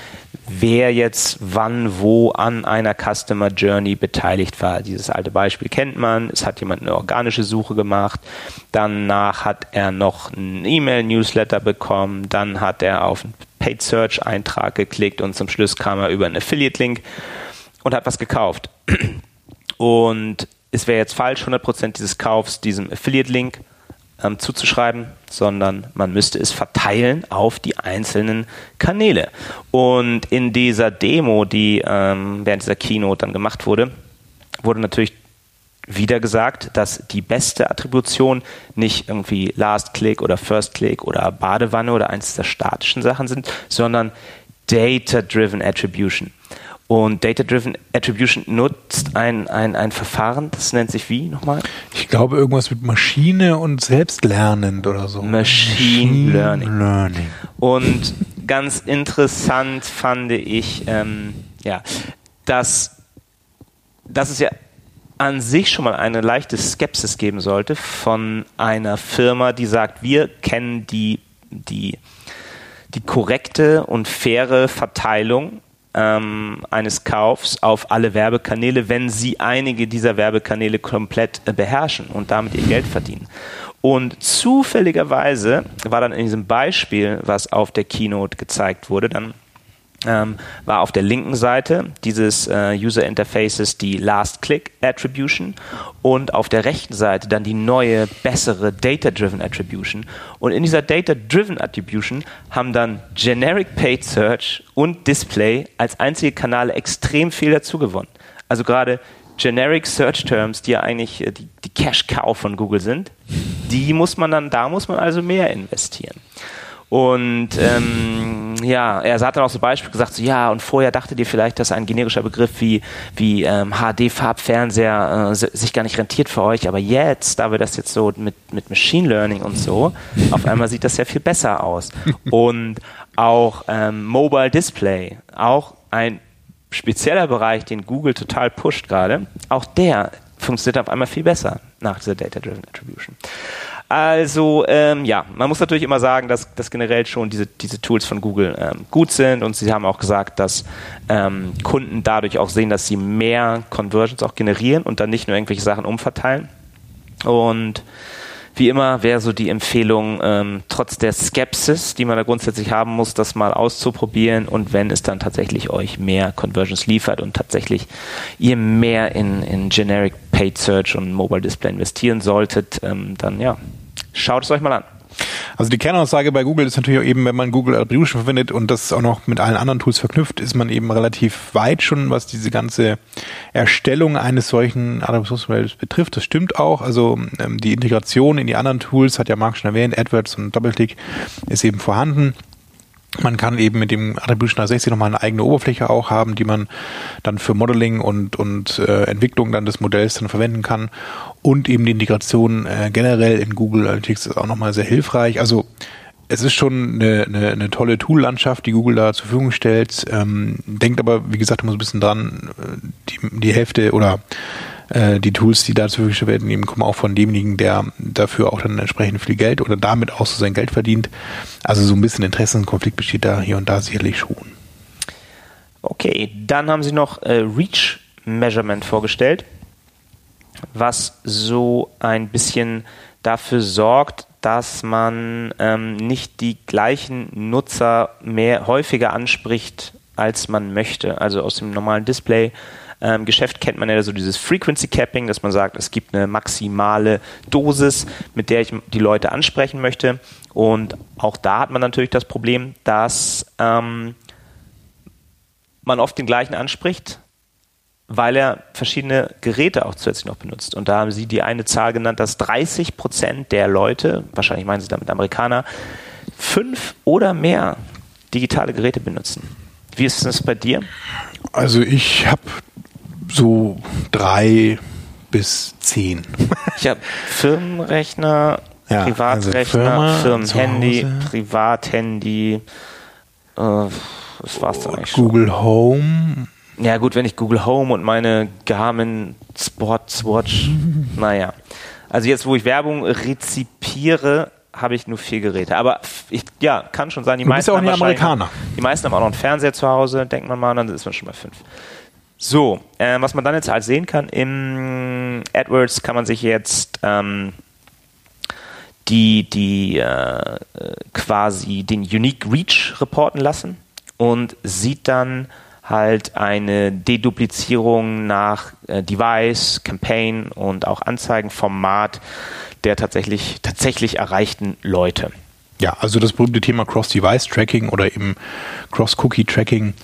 wer jetzt wann wo an einer Customer Journey beteiligt war. Dieses alte Beispiel kennt man. Es hat jemand eine organische Suche gemacht. Danach hat er noch einen E-Mail-Newsletter bekommen. Dann hat er auf einen Paid Search Eintrag geklickt und zum Schluss kam er über einen Affiliate-Link und hat was gekauft. Und es wäre jetzt falsch, 100% dieses Kaufs diesem Affiliate-Link ähm, zuzuschreiben, sondern man müsste es verteilen auf die einzelnen Kanäle. Und in dieser Demo, die ähm, während dieser Keynote dann gemacht wurde, wurde natürlich wieder gesagt, dass die beste Attribution nicht irgendwie Last Click oder First Click oder Badewanne oder eins der statischen Sachen sind, sondern Data-Driven Attribution. Und Data-Driven Attribution nutzt ein, ein, ein Verfahren, das nennt sich wie nochmal? Ich glaube irgendwas mit Maschine und selbstlernend oder so. Machine, Machine Learning. Learning. Und ganz interessant fand ich, ähm, ja, dass, dass es ja an sich schon mal eine leichte Skepsis geben sollte von einer Firma, die sagt, wir kennen die, die, die korrekte und faire Verteilung ähm, eines Kaufs auf alle Werbekanäle, wenn sie einige dieser Werbekanäle komplett äh, beherrschen und damit ihr Geld verdienen. Und zufälligerweise war dann in diesem Beispiel, was auf der Keynote gezeigt wurde, dann ähm, war auf der linken Seite dieses äh, User Interfaces die Last Click Attribution und auf der rechten Seite dann die neue, bessere Data Driven Attribution. Und in dieser Data Driven Attribution haben dann Generic Paid Search und Display als einzige Kanäle extrem viel dazu gewonnen. Also gerade Generic Search Terms, die ja eigentlich äh, die, die Cash Cow von Google sind, die muss man dann, da muss man also mehr investieren. Und ähm, ja, er hat dann auch so Beispiel gesagt, so, ja, und vorher dachtet ihr vielleicht, dass ein generischer Begriff wie, wie ähm, HD-Farbfernseher äh, sich gar nicht rentiert für euch, aber jetzt, da wir das jetzt so mit, mit Machine Learning und so, auf einmal sieht das ja viel besser aus. Und auch ähm, Mobile Display, auch ein spezieller Bereich, den Google total pusht gerade, auch der funktioniert auf einmal viel besser nach dieser Data-Driven Attribution. Also ähm, ja, man muss natürlich immer sagen, dass, dass generell schon diese, diese Tools von Google ähm, gut sind und sie haben auch gesagt, dass ähm, Kunden dadurch auch sehen, dass sie mehr Conversions auch generieren und dann nicht nur irgendwelche Sachen umverteilen. Und wie immer wäre so die Empfehlung, ähm, trotz der Skepsis, die man da grundsätzlich haben muss, das mal auszuprobieren und wenn es dann tatsächlich euch mehr Conversions liefert und tatsächlich ihr mehr in, in Generic Paid Search und Mobile Display investieren solltet, ähm, dann ja, Schaut es euch mal an. Also die Kernaussage bei Google ist natürlich auch eben, wenn man Google Attribution verwendet und das auch noch mit allen anderen Tools verknüpft, ist man eben relativ weit schon, was diese ganze Erstellung eines solchen Attributionsmodells betrifft. Das stimmt auch. Also ähm, die Integration in die anderen Tools, hat ja Marc schon erwähnt, AdWords und DoubleClick ist eben vorhanden. Man kann eben mit dem Attribution 360 nochmal eine eigene Oberfläche auch haben, die man dann für Modeling und, und äh, Entwicklung dann des Modells dann verwenden kann. Und eben die Integration äh, generell in Google Analytics ist auch nochmal sehr hilfreich. Also es ist schon eine, eine, eine tolle Tool-Landschaft, die Google da zur Verfügung stellt. Ähm, denkt aber, wie gesagt, immer so ein bisschen dran, äh, die, die Hälfte oder äh, die Tools, die da zur Verfügung werden, eben kommen auch von demjenigen, der dafür auch dann entsprechend viel Geld oder damit auch so sein Geld verdient. Also so ein bisschen Interessenkonflikt besteht da hier und da sicherlich schon. Okay, dann haben Sie noch äh, Reach Measurement vorgestellt, was so ein bisschen dafür sorgt, dass man ähm, nicht die gleichen Nutzer mehr häufiger anspricht, als man möchte. Also aus dem normalen Display ähm, Geschäft kennt man ja so dieses Frequency Capping, dass man sagt, es gibt eine maximale Dosis, mit der ich die Leute ansprechen möchte. Und auch da hat man natürlich das Problem, dass ähm, man oft den gleichen anspricht, weil er verschiedene Geräte auch zusätzlich noch benutzt. Und da haben Sie die eine Zahl genannt, dass 30 Prozent der Leute, wahrscheinlich meinen Sie damit Amerikaner, fünf oder mehr digitale Geräte benutzen. Wie ist das bei dir? Also ich habe so drei bis zehn. Ich habe Firmenrechner, ja, Privatrechner, also Firmenhandy, Privathandy. Äh, das war's dann eigentlich Google schon. Home. Ja gut, wenn ich Google Home und meine Garmin Sportswatch, naja. Also jetzt, wo ich Werbung rezipiere, habe ich nur vier Geräte. Aber ich, ja, kann schon sein. Die Du bist meisten ja auch haben nicht Amerikaner. Noch, die meisten haben auch noch einen Fernseher zu Hause, denkt man mal, dann ist man schon bei fünf. So, äh, was man dann jetzt halt sehen kann, im AdWords kann man sich jetzt ähm, die, die äh, quasi den Unique Reach reporten lassen und sieht dann halt eine Deduplizierung nach äh, Device, Campaign und auch Anzeigenformat der tatsächlich, tatsächlich erreichten Leute. Ja, also das berühmte Thema Cross-Device-Tracking oder eben Cross-Cookie-Tracking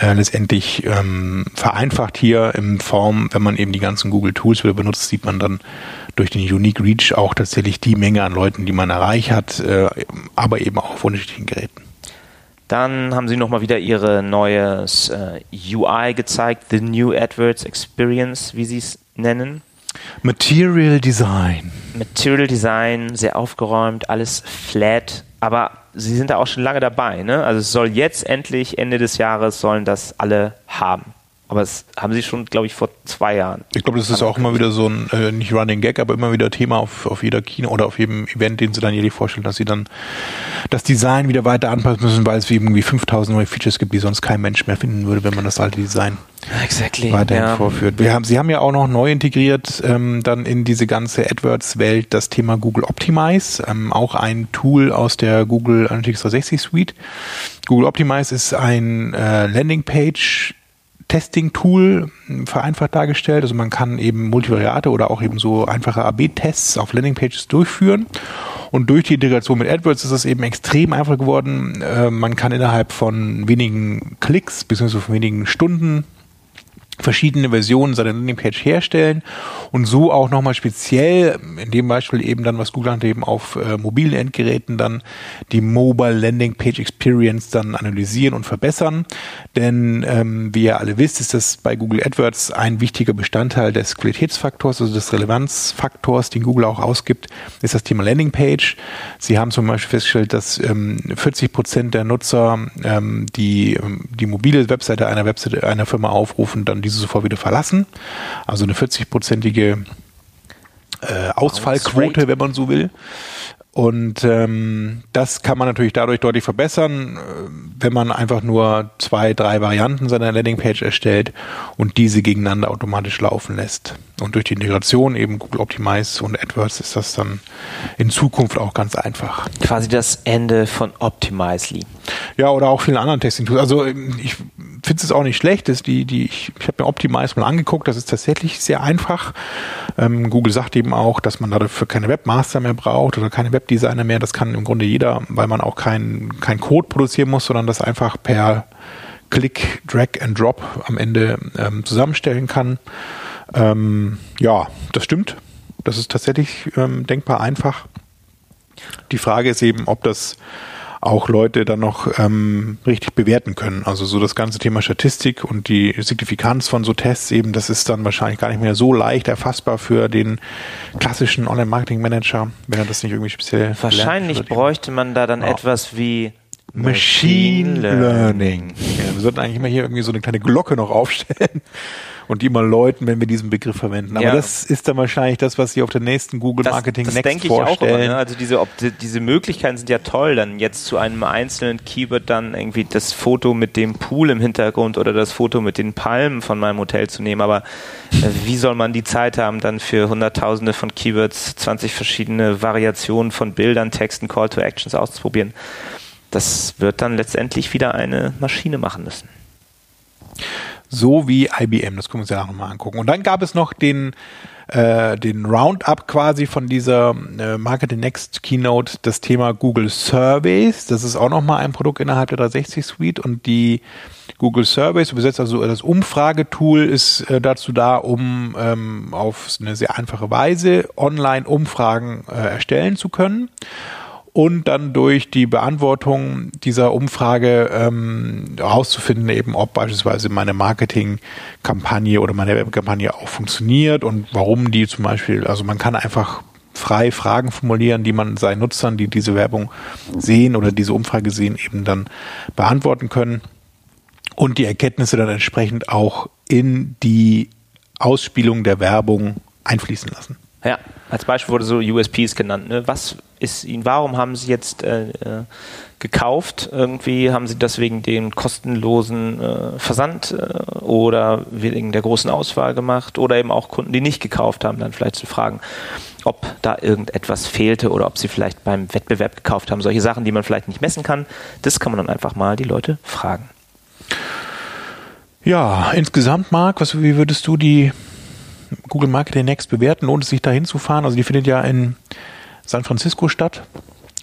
äh, letztendlich ähm, vereinfacht hier in Form, wenn man eben die ganzen Google-Tools wieder benutzt, sieht man dann durch den Unique Reach auch tatsächlich die Menge an Leuten, die man erreicht hat, äh, aber eben auch auf unterschiedlichen Geräten. Dann haben sie nochmal wieder ihre neues äh, UI gezeigt, The New AdWords Experience, wie sie es nennen. Material Design. Material Design, sehr aufgeräumt, alles flat, aber sie sind da auch schon lange dabei. Ne? Also es soll jetzt endlich, Ende des Jahres, sollen das alle haben. Aber das haben sie schon, glaube ich, vor zwei Jahren. Ich glaube, das ist auch immer wieder so ein, äh, nicht Running Gag, aber immer wieder Thema auf, auf jeder Kino oder auf jedem Event, den sie dann jährlich vorstellen, dass sie dann das Design wieder weiter anpassen müssen, weil es irgendwie 5000 neue Features gibt, die sonst kein Mensch mehr finden würde, wenn man das alte Design Exactly. weiterhin ja. vorführt. Wir haben, sie haben ja auch noch neu integriert ähm, dann in diese ganze AdWords-Welt das Thema Google Optimize, ähm, auch ein Tool aus der Google Analytics 360 Suite. Google Optimize ist ein äh, Landingpage Testing-Tool vereinfacht dargestellt. Also man kann eben Multivariate oder auch eben so einfache AB-Tests auf Landingpages durchführen. Und durch die Integration mit AdWords ist es eben extrem einfach geworden. Äh, man kann innerhalb von wenigen Klicks bzw. von wenigen Stunden verschiedene Versionen seiner Landingpage herstellen und so auch nochmal speziell, in dem Beispiel eben dann, was Google hat, eben auf äh, mobilen Endgeräten dann die Mobile Landingpage Experience dann analysieren und verbessern. Denn ähm, wie ihr alle wisst, ist das bei Google AdWords ein wichtiger Bestandteil des Qualitätsfaktors, also des Relevanzfaktors, den Google auch ausgibt, ist das Thema Landingpage. Sie haben zum Beispiel festgestellt, dass ähm, 40 Prozent der Nutzer, ähm, die ähm, die mobile Webseite einer Webseite einer Firma aufrufen, dann diese sofort wieder verlassen. Also eine 40-prozentige äh, Ausfallquote, wenn man so will. Und ähm, das kann man natürlich dadurch deutlich verbessern, äh, wenn man einfach nur zwei, drei Varianten seiner Landingpage erstellt und diese gegeneinander automatisch laufen lässt. Und durch die Integration eben Google Optimize und AdWords ist das dann in Zukunft auch ganz einfach. Quasi das Ende von Optimizely. Ja, oder auch vielen anderen Testing-Tools. Also ähm, ich finde es auch nicht schlecht. Das die, die, ich ich habe mir Optimize mal angeguckt, das ist tatsächlich sehr einfach. Ähm, Google sagt eben auch, dass man dafür keine Webmaster mehr braucht oder keine Webdesigner mehr. Das kann im Grunde jeder, weil man auch keinen kein Code produzieren muss, sondern das einfach per Click, Drag and Drop am Ende ähm, zusammenstellen kann. Ähm, ja, das stimmt. Das ist tatsächlich ähm, denkbar einfach. Die Frage ist eben, ob das auch Leute dann noch ähm, richtig bewerten können. Also so das ganze Thema Statistik und die Signifikanz von so Tests eben, das ist dann wahrscheinlich gar nicht mehr so leicht erfassbar für den klassischen Online-Marketing-Manager, wenn er das nicht irgendwie speziell Wahrscheinlich bräuchte man da dann Ja. etwas wie Machine Learning. Ja, wir sollten eigentlich immer hier irgendwie so eine kleine Glocke noch aufstellen und die immer läuten, wenn wir diesen Begriff verwenden. Aber Ja. das ist dann wahrscheinlich das, was Sie auf der nächsten Google Das, Marketing das Next denke ich auch vorstellen. immer. Ne? Also diese, ob, die- diese Möglichkeiten sind ja toll, dann jetzt zu einem einzelnen Keyword dann irgendwie das Foto mit dem Pool im Hintergrund oder das Foto mit den Palmen von meinem Hotel zu nehmen. Aber äh, wie soll man die Zeit haben, dann für hunderttausende von Keywords 20 verschiedene Variationen von Bildern, Texten, Call to Actions auszuprobieren? Das wird dann letztendlich wieder eine Maschine machen müssen. So wie IBM. Das können wir uns ja nochmal angucken. Und dann gab es noch den, äh, den Roundup quasi von dieser äh, Marketing Next Keynote, das Thema Google Surveys. Das ist auch nochmal ein Produkt innerhalb der 360 Suite und die Google Surveys, übersetzt also das Umfragetool, ist äh, dazu da, um ähm, auf eine sehr einfache Weise Online-Umfragen äh, erstellen zu können und dann durch die Beantwortung dieser Umfrage ähm, herauszufinden, eben ob beispielsweise meine Marketingkampagne oder meine Werbekampagne auch funktioniert und warum die zum Beispiel, also man kann einfach frei Fragen formulieren, die man seinen Nutzern, die diese Werbung sehen oder diese Umfrage sehen, eben dann beantworten können und die Erkenntnisse dann entsprechend auch in die Ausspielung der Werbung einfließen lassen. Ja, als Beispiel wurde so USPs genannt. Ne? Was ist Ihnen, warum haben Sie jetzt äh, äh, gekauft? Irgendwie haben Sie das wegen den kostenlosen äh, Versand äh, oder wegen der großen Auswahl gemacht oder eben auch Kunden, die nicht gekauft haben, dann vielleicht zu fragen, ob da irgendetwas fehlte oder ob sie vielleicht beim Wettbewerb gekauft haben. Solche Sachen, die man vielleicht nicht messen kann, das kann man dann einfach mal die Leute fragen. Ja, insgesamt, Marc, was, wie würdest du die Google Marketing Next bewerten? Lohnt es sich da hinzufahren? Also die findet ja in San Francisco statt,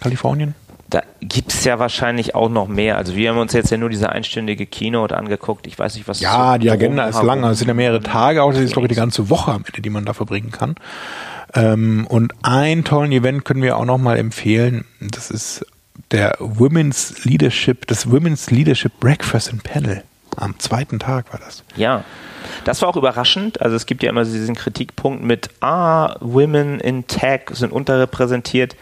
Kalifornien. Da gibt es ja wahrscheinlich auch noch mehr. Also wir haben uns jetzt ja nur diese einstündige Keynote angeguckt. Ich weiß nicht, was Ja, so die Agenda ist lang. Es sind ja mehrere Tage, auch das ist, glaube ich, die ganze Woche am Ende, die man da verbringen kann. Ähm, und ein tollen Event können wir auch noch mal empfehlen. Das ist der Women's Leadership, das Women's Leadership Breakfast and Panel. Am zweiten Tag war das. Ja, das war auch überraschend. Also es gibt ja immer diesen Kritikpunkt mit, ah, Women in Tech sind unterrepräsentiert.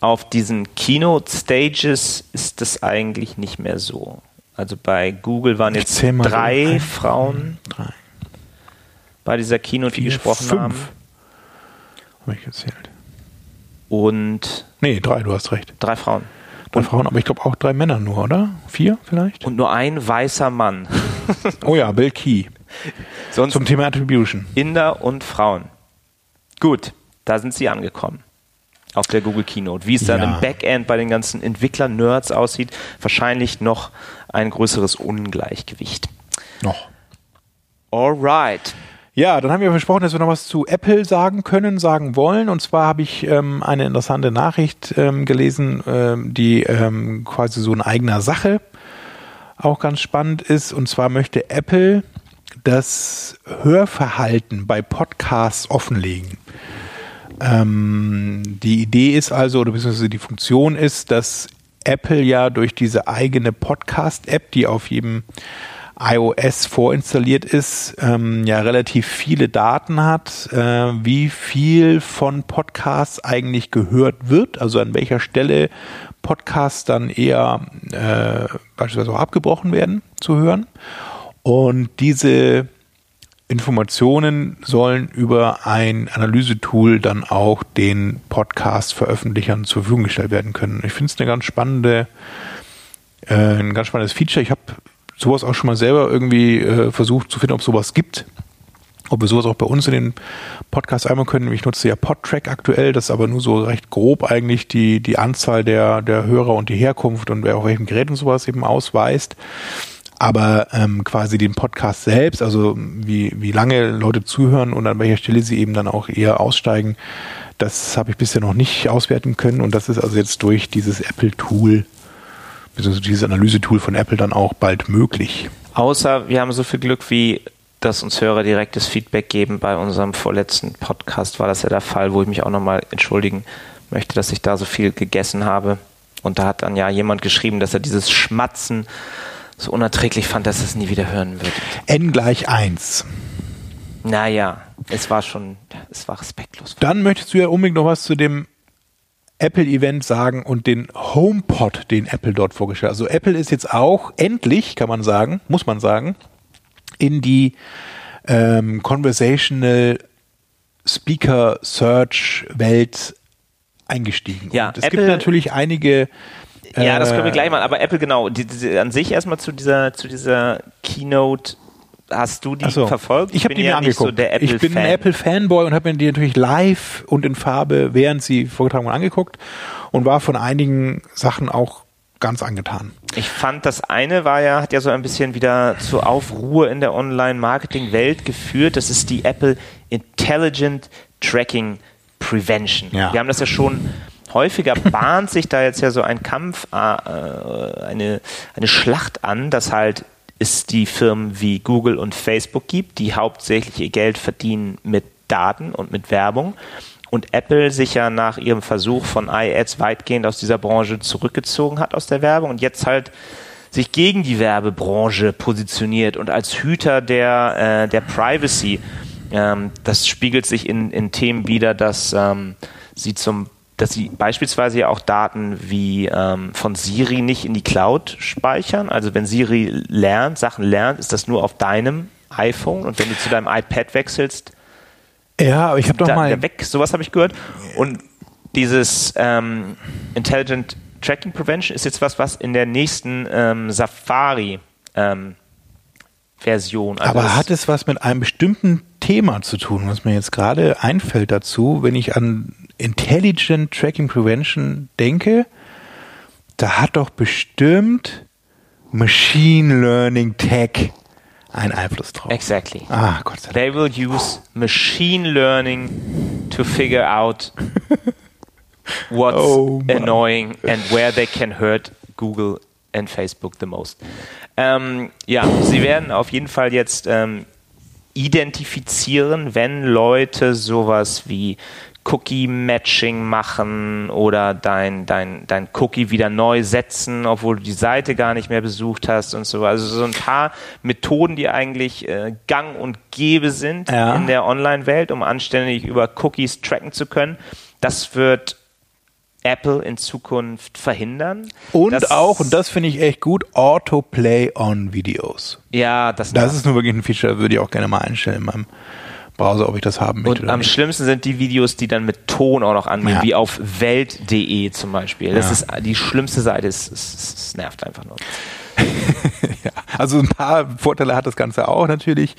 Auf diesen Keynote-Stages ist das eigentlich nicht mehr so. Also bei Google waren jetzt so. drei Ein, Frauen Drei, bei dieser Keynote, die vier, gesprochen fünf. haben. Habe ich gezählt. Und Nee, drei, du hast recht. drei Frauen. Drei Frauen, aber ich glaube auch drei Männer nur, oder? Vier vielleicht? Und nur ein weißer Mann. Oh ja, Bill Key. Sonst Zum Thema Attribution. Inder und Frauen. Gut, da sind sie angekommen. Auf der Google Keynote. Wie es dann Ja. im Backend bei den ganzen Entwickler-Nerds aussieht, wahrscheinlich noch ein größeres Ungleichgewicht. Noch. Alright. Ja, dann haben wir versprochen, dass wir noch was zu Apple sagen können, sagen wollen. Und zwar habe ich ähm, eine interessante Nachricht ähm, gelesen, ähm, die ähm, quasi so in eigener Sache auch ganz spannend ist. Und zwar möchte Apple das Hörverhalten bei Podcasts offenlegen. Ähm, die Idee ist also, oder beziehungsweise die Funktion ist, dass Apple ja durch diese eigene Podcast-App, die auf jedem iOS vorinstalliert ist, ähm, ja relativ viele Daten hat, äh, wie viel von Podcasts eigentlich gehört wird, also an welcher Stelle Podcasts dann eher äh, beispielsweise auch abgebrochen werden zu hören. Und diese Informationen sollen über ein Analysetool dann auch den Podcast-Veröffentlichern zur Verfügung gestellt werden können. Ich finde es eine ganz spannende, äh, ein ganz spannendes Feature. Ich habe sowas auch schon mal selber irgendwie äh, versucht zu finden, ob sowas gibt. Ob wir sowas auch bei uns in den Podcast einmal können. Ich nutze ja Podtrack aktuell, das ist aber nur so recht grob eigentlich die, die Anzahl der, der Hörer und die Herkunft und wer auf welchem Gerät und sowas eben ausweist. Aber ähm, quasi den Podcast selbst, also wie, wie lange Leute zuhören und an welcher Stelle sie eben dann auch eher aussteigen, das habe ich bisher noch nicht auswerten können und das ist also jetzt durch dieses Apple-Tool, beziehungsweise dieses Analysetool von Apple dann auch bald möglich. Außer wir haben so viel Glück, wie dass uns Hörer direktes Feedback geben. Bei unserem vorletzten Podcast war das ja der Fall, wo ich mich auch nochmal entschuldigen möchte, dass ich da so viel gegessen habe. Und da hat dann ja jemand geschrieben, dass er dieses Schmatzen so unerträglich fand, dass er es nie wieder hören wird. N gleich 1. Naja, es war schon, es war respektlos. Dann möchtest du ja unbedingt noch was zu dem Apple-Event sagen und den HomePod, den Apple dort vorgestellt hat. Also Apple ist jetzt auch endlich, kann man sagen, muss man sagen, in die ähm, Conversational Speaker Search Welt eingestiegen. Ja, und es Apple- gibt natürlich einige Ja, das können wir äh, gleich mal. Aber Apple, genau, die, die, an sich erstmal zu dieser, zu dieser Keynote. Hast du die so. verfolgt? Ich habe die bin mir ja angeguckt. so ich bin ein Apple-Fanboy und habe mir die natürlich live und in Farbe, während sie vorgetragen wurden, angeguckt und war von einigen Sachen auch ganz angetan. Ich fand, das eine war ja, hat ja so ein bisschen wieder zur Aufruhr in der Online-Marketing-Welt geführt. Das ist die Apple Intelligent Tracking Prevention. Ja. Wir haben das ja schon häufiger bahnt sich da jetzt ja so ein Kampf, äh, eine, eine Schlacht an, dass halt es die Firmen wie Google und Facebook gibt, die hauptsächlich ihr Geld verdienen mit Daten und mit Werbung. Und Apple sich ja nach ihrem Versuch von iAds weitgehend aus dieser Branche zurückgezogen hat aus der Werbung und jetzt halt sich gegen die Werbebranche positioniert und als Hüter der, äh, der Privacy. Ähm, das spiegelt sich in, in Themen wieder, dass ähm, sie zum dass sie beispielsweise ja auch Daten wie ähm, von Siri nicht in die Cloud speichern. Also wenn Siri lernt, Sachen lernt, ist das nur auf deinem iPhone und wenn du zu deinem iPad wechselst, Ja, aber ich habe doch mal. weg, sowas habe ich gehört. Und dieses ähm, Intelligent Tracking Prevention ist jetzt was, was in der nächsten ähm, Safari ähm, Version. Also aber hat es was mit einem bestimmten Thema zu tun, was mir jetzt gerade einfällt dazu, wenn ich an Intelligent Tracking Prevention denke, da hat doch bestimmt Machine Learning Tech einen Einfluss drauf. Exactly. Ah, Gott sei Dank. They will use machine learning to figure out what's Oh, annoying and where they can hurt Google and Facebook the most. Ähm, ja, sie werden auf jeden Fall jetzt ähm, identifizieren, wenn Leute sowas wie Cookie-Matching machen oder dein, dein, dein Cookie wieder neu setzen, obwohl du die Seite gar nicht mehr besucht hast und so. Also so ein paar Methoden, die eigentlich äh, gang und gäbe sind Ja. in der Online-Welt, um anständig über Cookies tracken zu können. Das wird Apple in Zukunft verhindern. Und auch, und das finde ich echt gut, Autoplay on Videos. ja, das, Das ist nur wirklich ein Feature, würde ich auch gerne mal einstellen in meinem Browser, ob ich das haben möchte Und am nicht. schlimmsten sind die Videos, die dann mit Ton auch noch angehen, Ja. wie auf welt.de zum Beispiel. Das Ja. ist die schlimmste Seite, es, es, es nervt einfach nur. Ja, also ein paar Vorteile hat das Ganze auch natürlich.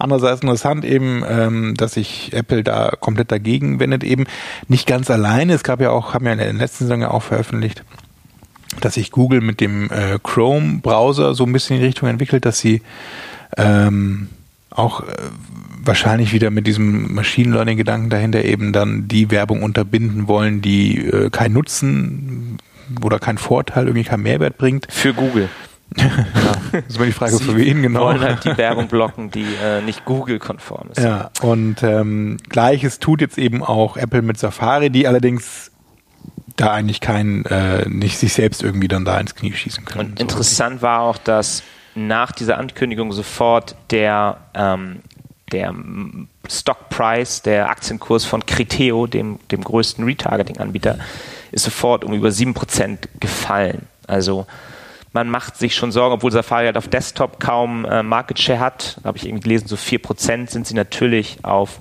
Andererseits interessant eben, ähm, dass sich Apple da komplett dagegen wendet, eben nicht ganz alleine. Es gab ja auch, haben ja in der letzten Saison ja auch veröffentlicht, dass sich Google mit dem äh, Chrome-Browser so ein bisschen in die Richtung entwickelt, dass sie ähm, auch äh, wahrscheinlich wieder mit diesem Machine Learning-Gedanken dahinter eben dann die Werbung unterbinden wollen, die äh, keinen Nutzen oder keinen Vorteil, irgendwie keinen Mehrwert bringt. Für Google. Das ist immer die Frage, Sie für wen genau. wollen halt die Werbung blocken, die äh, nicht Google-konform ist. Ja, und ähm, gleiches tut jetzt eben auch Apple mit Safari, die allerdings da eigentlich kein, äh, nicht sich selbst irgendwie dann da ins Knie schießen können. Und So. interessant war auch, dass nach dieser Ankündigung sofort der, ähm, der Stockpreis, der Aktienkurs von Criteo, dem, dem größten Retargeting-Anbieter, ist sofort um über 7% gefallen. Also man macht sich schon Sorgen, obwohl Safari halt auf Desktop kaum äh, Market Share hat, habe ich irgendwie gelesen, so 4% sind sie natürlich auf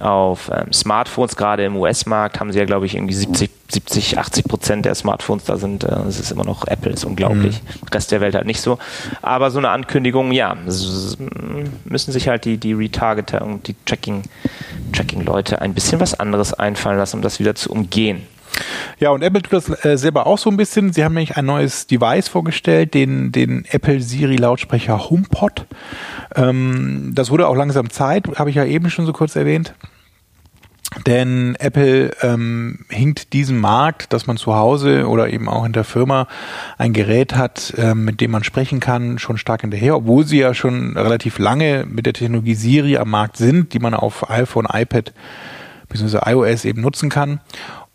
auf ähm, Smartphones, gerade im US-Markt, haben sie ja, glaube ich, irgendwie 70, 70 80 Prozent der Smartphones da sind. Äh, es ist immer noch Apple, ist unglaublich. Rest der Welt halt nicht so. Aber so eine Ankündigung, ja, müssen sich halt die, die Retargeter und die Tracking, Tracking-Leute ein bisschen was anderes einfallen lassen, um das wieder zu umgehen. Ja, und Apple tut das äh, selber auch so ein bisschen. Sie haben nämlich ein neues Device vorgestellt, den, den Apple Siri Lautsprecher HomePod. Ähm, das wurde auch langsam Zeit, habe ich ja eben schon so kurz erwähnt. Denn Apple ähm, hinkt diesem Markt, dass man zu Hause oder eben auch in der Firma ein Gerät hat, ähm, mit dem man sprechen kann, schon stark hinterher, obwohl sie ja schon relativ lange mit der Technologie Siri am Markt sind, die man auf iPhone, iPad bzw. iOS eben nutzen kann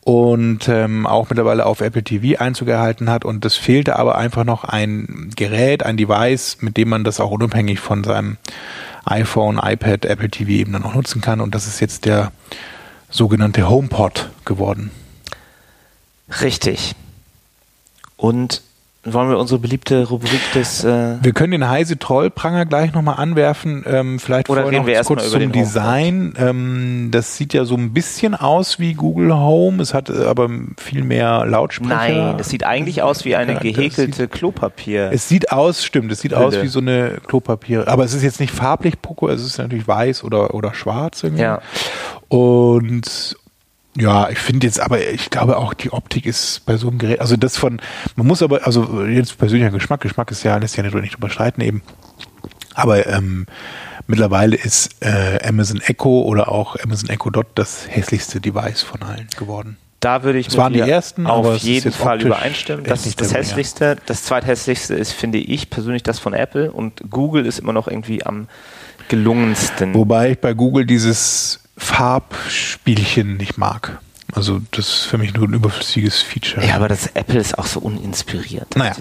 und ähm, auch mittlerweile auf Apple TV Einzug erhalten hat. Und es fehlte aber einfach noch ein Gerät, ein Device, mit dem man das auch unabhängig von seinem iPhone, iPad, Apple TV eben dann auch nutzen kann. Und das ist jetzt der sogenannte HomePod geworden. Richtig. Und wollen wir unsere beliebte Rubrik des äh, Wir können den Heise Trollpranger gleich nochmal anwerfen. Ähm, vielleicht Oder vorher noch kurz zum Design. Ähm, das sieht ja so ein bisschen aus wie Google Home. Es hat äh, aber viel mehr Lautsprecher. Nein, das sieht eigentlich aus wie eine Ja, gehäkelte Klopapier. Es sieht aus, stimmt, es sieht Hülle. aus wie so eine Klopapier. Aber es ist jetzt nicht farblich Poco, es ist natürlich weiß oder, oder schwarz irgendwie. Ja. Und ja, ich finde jetzt aber, ich glaube auch die Optik ist bei so einem Gerät, also das von, man muss aber, also jetzt persönlicher Geschmack, Geschmack ist ja, lässt ja nicht, nicht überschreiten eben. Aber ähm, mittlerweile ist äh, Amazon Echo oder auch Amazon Echo Dot das hässlichste Device von allen geworden. Da würde ich waren mit die ersten, auf jeden Fall übereinstimmen. Das ist das hässlichste. Das zweithässlichste ist, finde ich persönlich, das von Apple und Google ist immer noch irgendwie am gelungensten. Wobei ich bei Google dieses Farbspielchen nicht mag. Also das ist für mich nur ein überflüssiges Feature. ja, aber das Apple ist auch so uninspiriert. naja,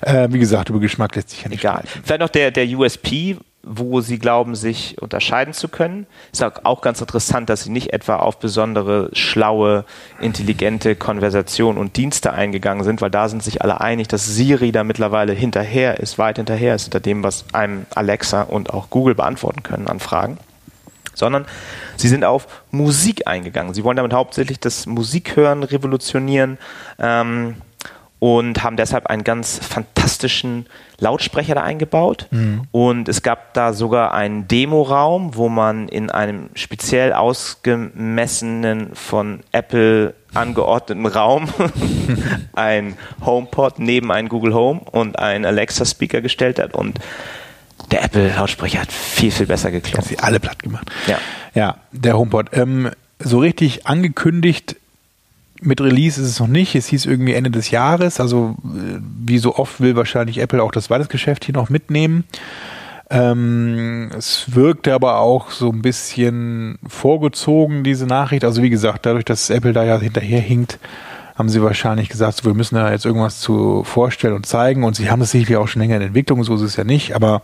äh, wie gesagt, über Geschmack lässt sich ja nicht Egal. streiten. Vielleicht noch der, der USP, wo sie glauben, sich unterscheiden zu können. Ist auch auch ganz interessant, dass sie nicht etwa auf besondere, schlaue, intelligente Konversation und Dienste eingegangen sind, weil da sind sich alle einig, dass Siri da mittlerweile hinterher ist, weit hinterher ist hinter dem, was einem Alexa und auch Google beantworten können an Fragen. Sondern sie sind auf Musik eingegangen. Sie wollen damit hauptsächlich das Musikhören revolutionieren. Ähm, und haben deshalb einen ganz fantastischen Lautsprecher da eingebaut. Mhm. Und es gab da sogar einen Demoraum, wo man in einem speziell ausgemessenen von Apple angeordneten Raum ein HomePod neben einen Google Home und einen Alexa Speaker gestellt hat und der Apple-Lautsprecher hat viel, viel besser geklappt. Hat sie alle platt gemacht. Ja. Ja, der HomePod. Ähm, so richtig angekündigt mit Release ist es noch nicht. Es hieß irgendwie Ende des Jahres. Also äh, wie so oft will wahrscheinlich Apple auch das Weihnachtsgeschäft hier noch mitnehmen. Ähm, es wirkte aber auch so ein bisschen vorgezogen, diese Nachricht. Also wie gesagt, dadurch, dass Apple da ja hinterher hinkt, haben sie wahrscheinlich gesagt, so, wir müssen da jetzt irgendwas zu vorstellen und zeigen. Und sie haben es sicherlich auch schon länger in Entwicklung, so ist es ja nicht. Aber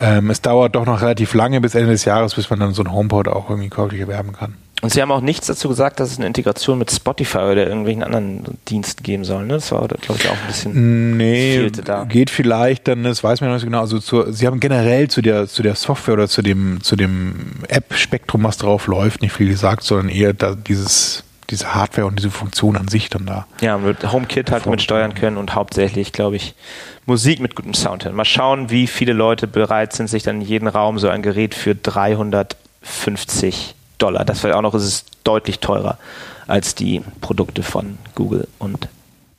ähm, es dauert doch noch relativ lange bis Ende des Jahres, bis man dann so ein HomePod auch irgendwie käuflich erwerben kann. Und sie haben auch nichts dazu gesagt, dass es eine Integration mit Spotify oder irgendwelchen anderen Diensten geben soll. Ne? Das war, glaube ich, auch ein bisschen nee, da. geht vielleicht, dann das weiß man noch nicht genau. Also zur, sie haben generell zu der zu der Software oder zu dem zu dem App-Spektrum, was drauf läuft, nicht viel gesagt, sondern eher da dieses diese Hardware und diese Funktion an sich dann da. Ja, mit HomeKit halt mit steuern können und hauptsächlich, glaube ich, Musik mit gutem Sound hören. Mal schauen, wie viele Leute bereit sind, sich dann in jeden Raum so ein Gerät für 350 Dollar. Das wäre auch noch, ist es deutlich teurer als die Produkte von Google und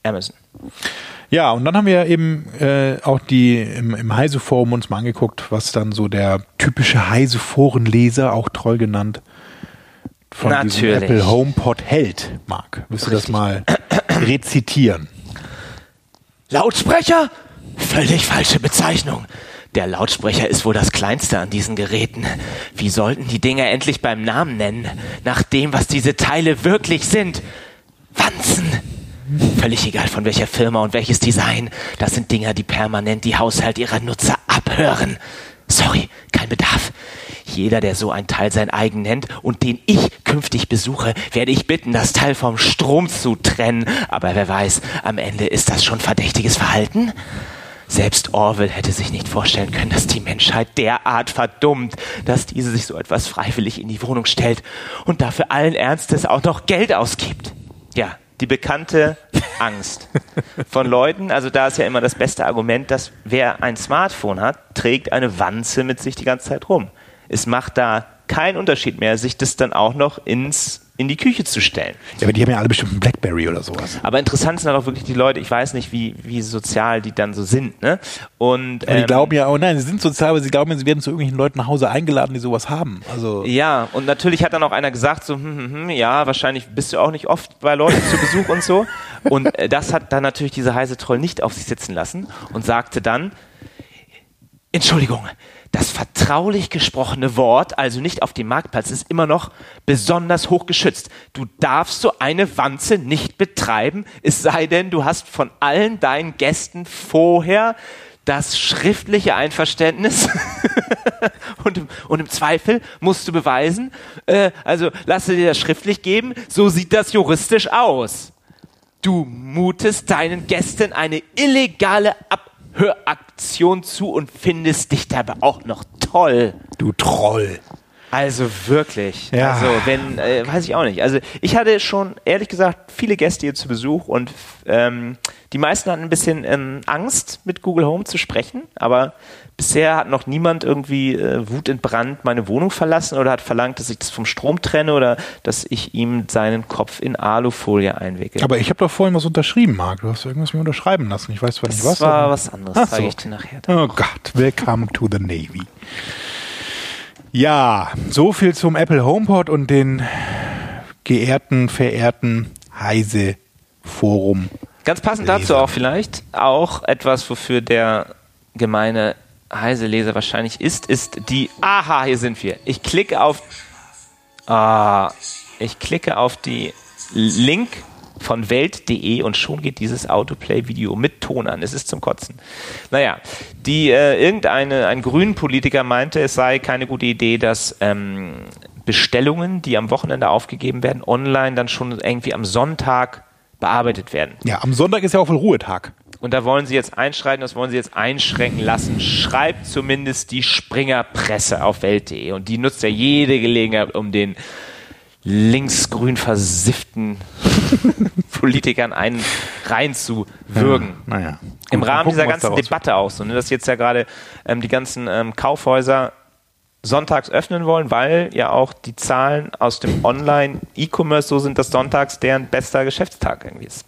Amazon. Ja, und dann haben wir eben äh, auch die im, im Heise-Forum uns mal angeguckt, was dann so der typische Heise-Forenleser, auch treu genannt, von Natürlich. diesem Apple HomePod hält, Marc. Willst du das mal rezitieren? Lautsprecher? Völlig falsche Bezeichnung. Der Lautsprecher ist wohl das kleinste an diesen Geräten. Wie sollten die Dinger endlich beim Namen nennen, nach dem, was diese Teile wirklich sind? Wanzen! Völlig egal von welcher Firma und welches Design. Das sind Dinger, die permanent die Haushalt ihrer Nutzer abhören. Sorry, kein Bedarf. Jeder, der so ein Teil sein eigen nennt und den ich künftig besuche, werde ich bitten, das Teil vom Strom zu trennen. Aber wer weiß, am Ende ist das schon verdächtiges Verhalten? Selbst Orwell hätte sich nicht vorstellen können, dass die Menschheit derart verdummt, dass diese sich so etwas freiwillig in die Wohnung stellt und dafür allen Ernstes auch noch Geld ausgibt. Ja, die bekannte Angst von Leuten. Also da ist ja immer das beste Argument, dass wer ein Smartphone hat, trägt eine Wanze mit sich die ganze Zeit rum. Es macht da keinen Unterschied mehr, sich das dann auch noch ins in die Küche zu stellen. Ja, aber die haben ja alle bestimmt einen Blackberry oder sowas. Aber interessant sind auch wirklich die Leute, ich weiß nicht, wie, wie sozial die dann so sind, ne? Und, ähm, die glauben ja, oh nein, sie sind sozial, aber sie glauben, sie werden zu irgendwelchen Leuten nach Hause eingeladen, die sowas haben. Also ja, und natürlich hat dann auch einer gesagt, so, hm, hm, hm, ja, wahrscheinlich bist du auch nicht oft bei Leuten zu Besuch und so. Und äh, das hat dann natürlich diese heiße Troll nicht auf sich sitzen lassen und sagte dann, Entschuldigung, das vertraulich gesprochene Wort, also nicht auf dem Marktplatz, ist immer noch besonders hoch geschützt. Du darfst so eine Wanze nicht betreiben, es sei denn, du hast von allen deinen Gästen vorher das schriftliche Einverständnis und, im, und, im, Zweifel musst du beweisen, äh, also lasse dir das schriftlich geben, so sieht das juristisch aus. Du mutest deinen Gästen eine illegale Ab Höraktion zu und findest dich dabei auch noch toll. Du Troll. Also wirklich. Ja. Also wenn, äh, weiß ich auch nicht. Also ich hatte schon, ehrlich gesagt, viele Gäste hier zu Besuch und ähm, die meisten hatten ein bisschen ähm, Angst, mit Google Home zu sprechen, aber bisher hat noch niemand irgendwie äh, wutentbrannt meine Wohnung verlassen oder hat verlangt, dass ich das vom Strom trenne oder dass ich ihm seinen Kopf in Alufolie einwickle. Aber ich habe doch vorhin was unterschrieben, Marc. Du hast irgendwas mir unterschreiben lassen. Ich weiß zwar nicht was. Das war was anderes. Zeige so. ich dir nachher. Oh Gott, welcome to the Navy. Ja, so viel zum Apple HomePod und den geehrten, verehrten Heise Forum. Ganz passend Leser. dazu auch vielleicht auch etwas, wofür der gemeine Heise-Leser wahrscheinlich ist, ist die. Aha, hier sind wir. Ich klicke auf. Ah, ich klicke auf die Link von Welt.de und schon geht dieses Autoplay-Video mit Ton an. Es ist zum Kotzen. Naja, die, äh, irgendeine, ein Grünen-Politiker meinte, es sei keine gute Idee, dass ähm, Bestellungen, die am Wochenende aufgegeben werden, online dann schon irgendwie am Sonntag bearbeitet werden. Ja, am Sonntag ist ja auch wohl Ruhetag. Und da wollen sie jetzt einschreiten, das wollen sie jetzt einschränken lassen. Schreibt zumindest die Springerpresse auf Welt.de. Und die nutzt ja jede Gelegenheit, um den linksgrün versifften Politikern einen reinzuwürgen. Ja, naja. Im Gut, Rahmen dieser ganzen Debatte auch so, ne, dass jetzt ja gerade ähm, die ganzen ähm, Kaufhäuser sonntags öffnen wollen, weil ja auch die Zahlen aus dem Online-E-Commerce so sind, dass sonntags deren bester Geschäftstag irgendwie ist.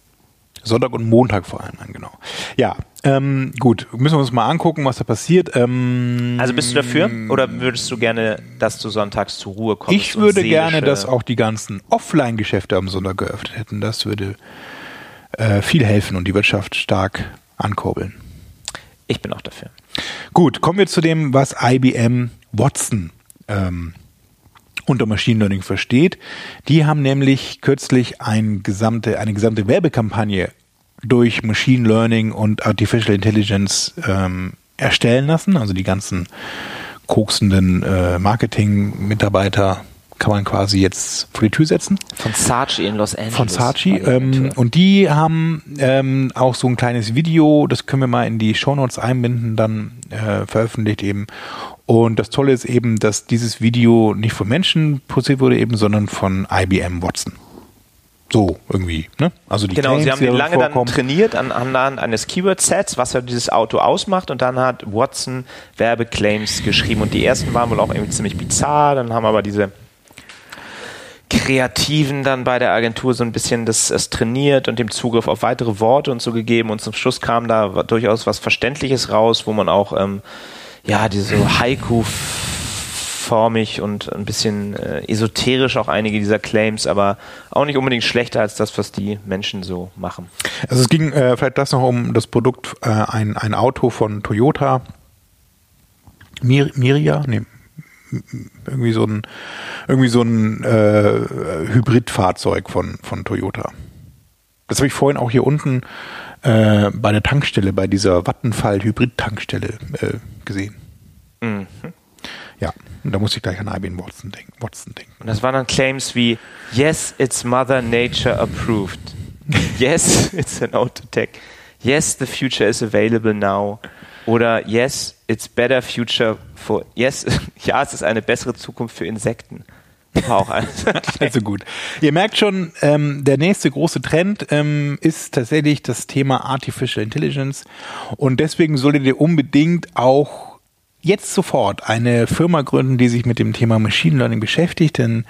Sonntag und Montag vor allem, dann, genau. Ja, ähm, gut, müssen wir uns mal angucken, was da passiert. Ähm, Also bist du dafür oder würdest du gerne, dass du sonntags zur Ruhe kommst? ich würde gerne, dass auch die ganzen Offline-Geschäfte am Sonntag geöffnet hätten. Das würde äh, viel helfen und die Wirtschaft stark ankurbeln. Ich bin auch dafür. Gut, kommen wir zu dem, was IBM Watson ähm, unter Machine Learning versteht. Die haben nämlich kürzlich ein gesamte, eine gesamte Werbekampagne durch Machine Learning und Artificial Intelligence ähm, erstellen lassen. Also die ganzen koksenden äh, Marketing-Mitarbeiter kann man quasi jetzt vor die Tür setzen Von Saatchi in Los Angeles. von Saatchi. Ähm, und die haben ähm, auch so ein kleines Video, das können wir mal in die Shownotes einbinden, dann äh, veröffentlicht eben. Und das Tolle ist eben, dass dieses Video nicht von Menschen produziert wurde, eben, sondern von IBM Watson. So irgendwie, ne? Also die Genau, sie Claims, haben die den da lange dann vorkommen. trainiert an, anhand eines Keyword-Sets, was ja dieses Auto ausmacht und dann hat Watson Werbeclaims geschrieben und die ersten waren wohl auch irgendwie ziemlich bizarr, dann haben aber diese Kreativen dann bei der Agentur so ein bisschen das, das trainiert und dem Zugriff auf weitere Worte und so gegeben und zum Schluss kam da durchaus was Verständliches raus, wo man auch ähm, ja diese Haiku formig und ein bisschen äh, esoterisch auch einige dieser Claims, aber auch nicht unbedingt schlechter als das, was die Menschen so machen. Also es ging äh, vielleicht das noch um das Produkt, äh, ein, ein Auto von Toyota. Mir, Miria? Nee. Irgendwie so ein, irgendwie so ein äh, Hybridfahrzeug von, von Toyota. Das habe ich vorhin auch hier unten äh, bei der Tankstelle, bei dieser Vattenfall-Hybrid-Tankstelle äh, gesehen. Mhm. Und da musste ich gleich an IBM Watson denken. Watson denken. Und das waren dann Claims wie Yes, it's Mother Nature approved. Yes, it's an Autotech. Yes, the future is available now. Oder Yes, it's better future for Yes, ja, es ist eine bessere Zukunft für Insekten. Auch alles. Also gut. Ihr merkt schon, ähm, der nächste große Trend ähm, ist tatsächlich das Thema Artificial Intelligence. Und deswegen solltet ihr unbedingt auch jetzt sofort eine Firma gründen, die sich mit dem Thema Machine Learning beschäftigt, denn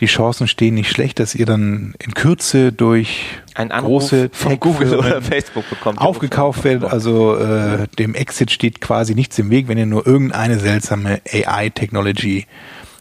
die Chancen stehen nicht schlecht, dass ihr dann in Kürze durch Ein Anruf große von Google oder Facebook bekommt. aufgekauft werdet. Also äh, dem Exit steht quasi nichts im Weg, wenn ihr nur irgendeine seltsame AI-Technology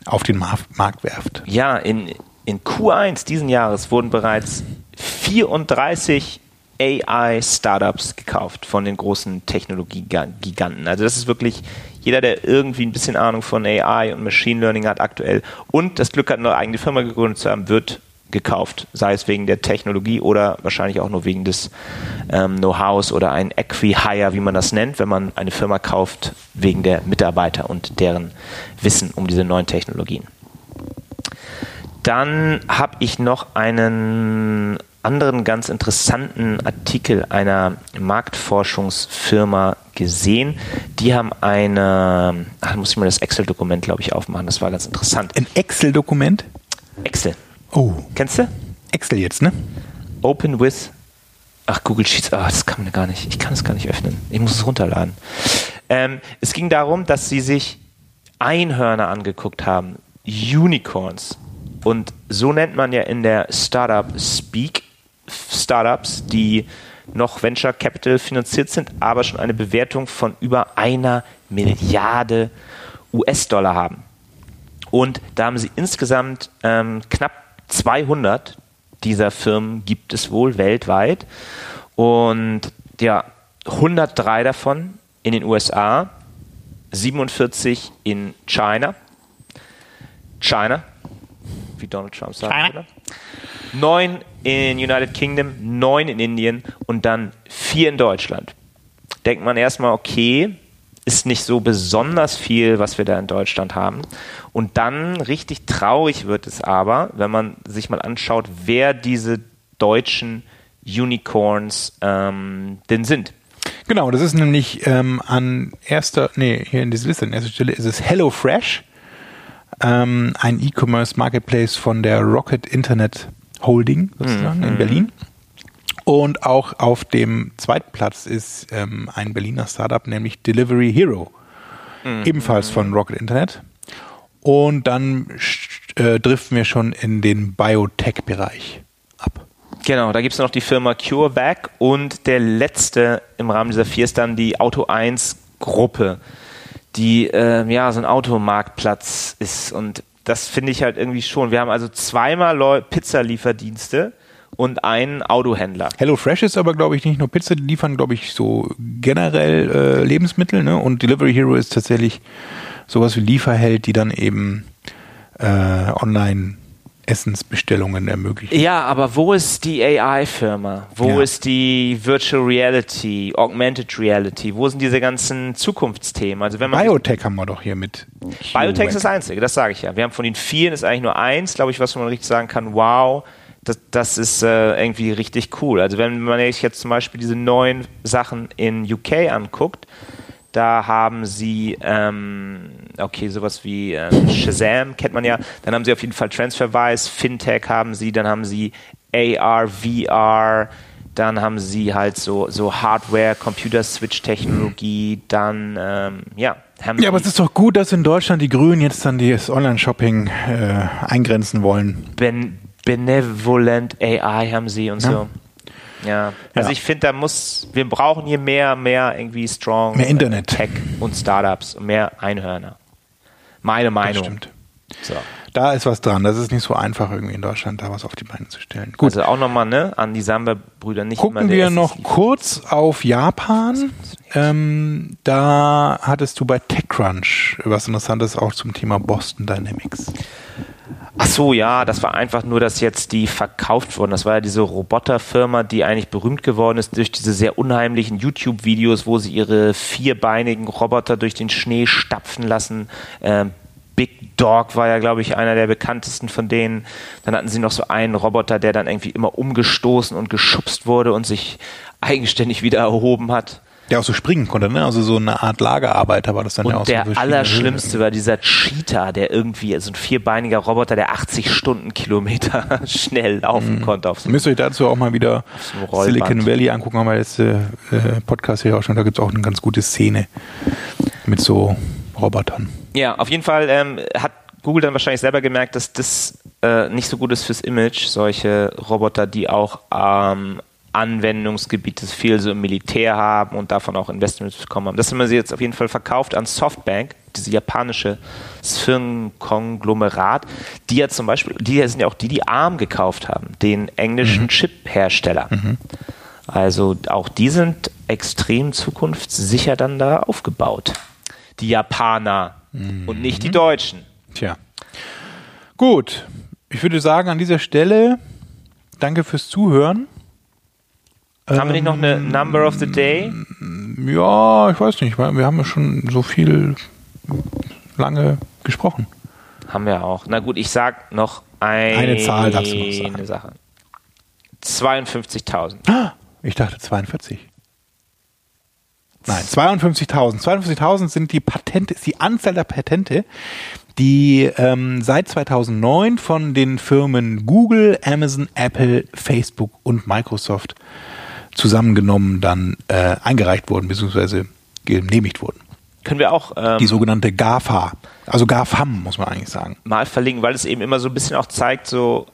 auf den Mar Markt werft. Ja, in, in Q1 diesen Jahres wurden bereits 34 AI-Startups gekauft von den großen Technologiegiganten. Also das ist wirklich jeder, der irgendwie ein bisschen Ahnung von AI und Machine Learning hat aktuell und das Glück hat, eine eigene Firma gegründet zu haben, wird gekauft. Sei es wegen der Technologie oder wahrscheinlich auch nur wegen des ähm, Know-hows oder ein Equi-Hire, wie man das nennt, wenn man eine Firma kauft wegen der Mitarbeiter und deren Wissen um diese neuen Technologien. Dann habe ich noch einen anderen ganz interessanten Artikel einer Marktforschungsfirma gesehen. Die haben eine, ach, muss ich mal das Excel-Dokument, glaube ich, aufmachen. Das war ganz interessant. Ein Excel-Dokument? Excel. Oh, Kennst du? Excel jetzt, ne? Open with. Ach, Google Sheets. Ah, das kann man gar nicht. Ich kann es gar nicht öffnen. Ich muss es runterladen. Ähm, es ging darum, dass sie sich Einhörner angeguckt haben. Unicorns. Und so nennt man ja in der Startup Speak Startups, die noch Venture Capital finanziert sind, aber schon eine Bewertung von über einer Milliarde US-Dollar haben. Und da haben sie insgesamt ähm, knapp 200 dieser Firmen gibt es wohl weltweit. Und ja, 103 davon in den USA, 47 in China. China, wie Donald Trump sagt. China. Oder? Neun in United Kingdom, neun in Indien und dann vier in Deutschland. Denkt man erstmal, okay, ist nicht so besonders viel, was wir da in Deutschland haben. Und dann richtig traurig wird es aber, wenn man sich mal anschaut, wer diese deutschen Unicorns ähm, denn sind. Genau, das ist nämlich ähm, an erster, nee, hier in dieser Liste, an erster Stelle ist es HelloFresh, ähm, ein E-Commerce Marketplace von der Rocket Internet Holding sozusagen in Berlin. Und auch auf dem zweiten Platz ist ähm, ein Berliner Startup, nämlich Delivery Hero, ebenfalls von Rocket Internet. Und dann äh, driften wir schon in den Biotech-Bereich ab. Genau, da gibt es noch die Firma CureVac und der letzte im Rahmen dieser vier ist dann die Auto 1 Gruppe, die äh, ja so ein Automarktplatz ist und das finde ich halt irgendwie schon. Wir haben also zweimal Leu Pizzalieferdienste und einen Autohändler. HelloFresh ist aber, glaube ich, nicht nur Pizza, die liefern, glaube ich, so generell äh, Lebensmittel. Ne? Und Delivery Hero ist tatsächlich sowas wie Lieferheld, die dann eben äh, online Essensbestellungen ermöglichen. Ja, aber wo ist die AI-Firma? Wo Ja. ist die Virtual Reality, Augmented Reality? Wo sind diese ganzen Zukunftsthemen? Also wenn man Biotech haben wir doch hier mit. Biotech ist das einzige, das sage ich ja. Wir haben von den vielen ist eigentlich nur eins, glaube ich, was man richtig sagen kann, wow, das, das ist äh, irgendwie richtig cool. Also wenn man sich jetzt zum Beispiel diese neuen Sachen in UK anguckt, da haben sie, ähm, okay, sowas wie ähm, Shazam kennt man ja, dann haben sie auf jeden Fall TransferWise, Fintech haben sie, dann haben sie AR, VR, dann haben sie halt so, so Hardware, Computer-Switch-Technologie, dann, ähm, ja, haben Ja, aber es ist doch gut, dass in Deutschland die Grünen jetzt dann das Online-Shopping äh, eingrenzen wollen. ben Benevolent AI haben sie und Ja. so. Ja, also Ja. ich finde, da muss, wir brauchen hier mehr, mehr irgendwie strong Mehr Internet. Tech und Startups und mehr Einhörner. Meine Das Meinung. stimmt. So. Da ist was dran. Das ist nicht so einfach, irgendwie in Deutschland da was auf die Beine zu stellen. Gut. Also auch nochmal, ne, an die Samba-Brüder nicht Gucken wir noch kurz auf Japan. Ähm, da hattest du bei TechCrunch was Interessantes auch zum Thema Boston Dynamics. So, ja, das war einfach nur, dass jetzt die verkauft wurden. Das war ja diese Roboterfirma, die eigentlich berühmt geworden ist durch diese sehr unheimlichen YouTube-Videos, wo sie ihre vierbeinigen Roboter durch den Schnee stapfen lassen. Ähm, Big Dog war ja, glaube ich, einer der bekanntesten von denen. Dann hatten sie noch so einen Roboter, der dann irgendwie immer umgestoßen und geschubst wurde und sich eigenständig wieder erhoben hat. Der auch so springen konnte, ne? Also so eine Art Lagerarbeiter war das dann ja auch Und so der verschiedene allerschlimmste war dieser Cheetah, der irgendwie, so ein vierbeiniger Roboter, der 80 Stundenkilometer schnell laufen konnte auf so. Müsst ihr euch dazu auch mal wieder Rollband. Silicon Valley angucken, haben wir jetzt äh, Podcast hier auch schon, da gibt es auch eine ganz gute Szene mit so Robotern. Ja, auf jeden Fall ähm, hat Google dann wahrscheinlich selber gemerkt, dass das äh, nicht so gut ist fürs Image, solche Roboter, die auch ähm, Anwendungsgebiete viel so im Militär haben und davon auch Investments bekommen haben. Das haben wir sie jetzt auf jeden Fall verkauft an Softbank, diese japanische Firmenkonglomerat, die ja zum Beispiel, die sind ja auch die, die ARM gekauft haben, den englischen Chip-Hersteller. Also auch die sind extrem zukunftssicher dann da aufgebaut. Die Japaner und nicht die Deutschen. Tja. Gut. Ich würde sagen, an dieser Stelle danke fürs Zuhören. Haben wir nicht noch eine Ähm, Number of the Day? Ja, ich weiß nicht, weil wir haben ja schon so viel lange gesprochen. Haben wir auch. Na gut, ich sag noch ein, Eine Zahl du noch sagen. Eine Sache. 52.000. Ah, Ich dachte 42. Nein, 52.000. 52.000 sind die Patente, ist die Anzahl der Patente, die ähm, seit 2009 von den Firmen Google, Amazon, Apple, Facebook und Microsoft zusammengenommen dann äh, eingereicht wurden, beziehungsweise genehmigt wurden. Können wir auch ähm, Die sogenannte GAFA, also GAFAM, muss man eigentlich sagen. mal verlinken, weil es eben immer so ein bisschen auch zeigt, so,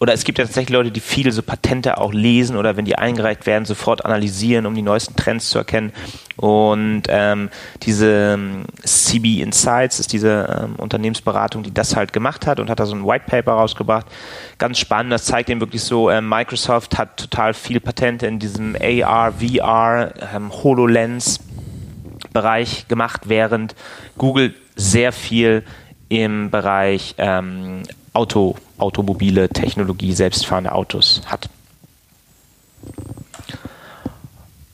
oder es gibt ja tatsächlich Leute, die viele so Patente auch lesen oder wenn die eingereicht werden, sofort analysieren, um die neuesten Trends zu erkennen. Und ähm, diese ähm, CB Insights ist diese ähm, Unternehmensberatung, die das halt gemacht hat und hat da so ein White Paper rausgebracht. Ganz spannend, das zeigt eben wirklich so, ähm, Microsoft hat total viele Patente in diesem AR, VR, ähm, HoloLens Bereich gemacht, während Google sehr viel im Bereich ähm, Auto, automobile Technologie, selbstfahrende Autos hat.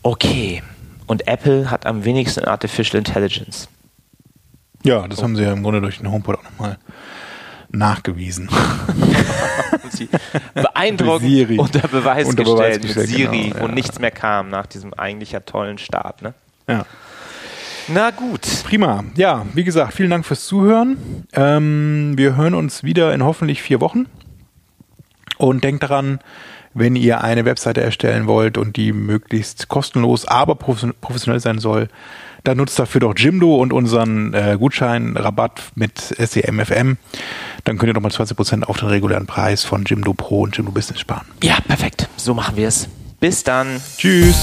Okay. Und Apple hat am wenigsten Artificial Intelligence. Ja, das haben sie ja im Grunde durch den HomePod auch nochmal nachgewiesen. Beeindruckend unter Beweis Unter gestellt Beweis mit gestellt, Siri, genau, wo ja. nichts mehr kam nach diesem eigentlich ja tollen Start. Ne? Ja. Na gut. Prima. Ja, wie gesagt, vielen Dank fürs Zuhören. Ähm, wir hören uns wieder in hoffentlich vier Wochen. Und denkt daran, wenn ihr eine Webseite erstellen wollt und die möglichst kostenlos, aber profession- professionell sein soll, dann nutzt dafür doch Jimdo und unseren äh, Gutscheinrabatt mit SEMFM. Dann könnt ihr nochmal 20% auf den regulären Preis von Jimdo Pro und Jimdo Business sparen. Ja, perfekt. So machen wir es. Bis dann. Tschüss.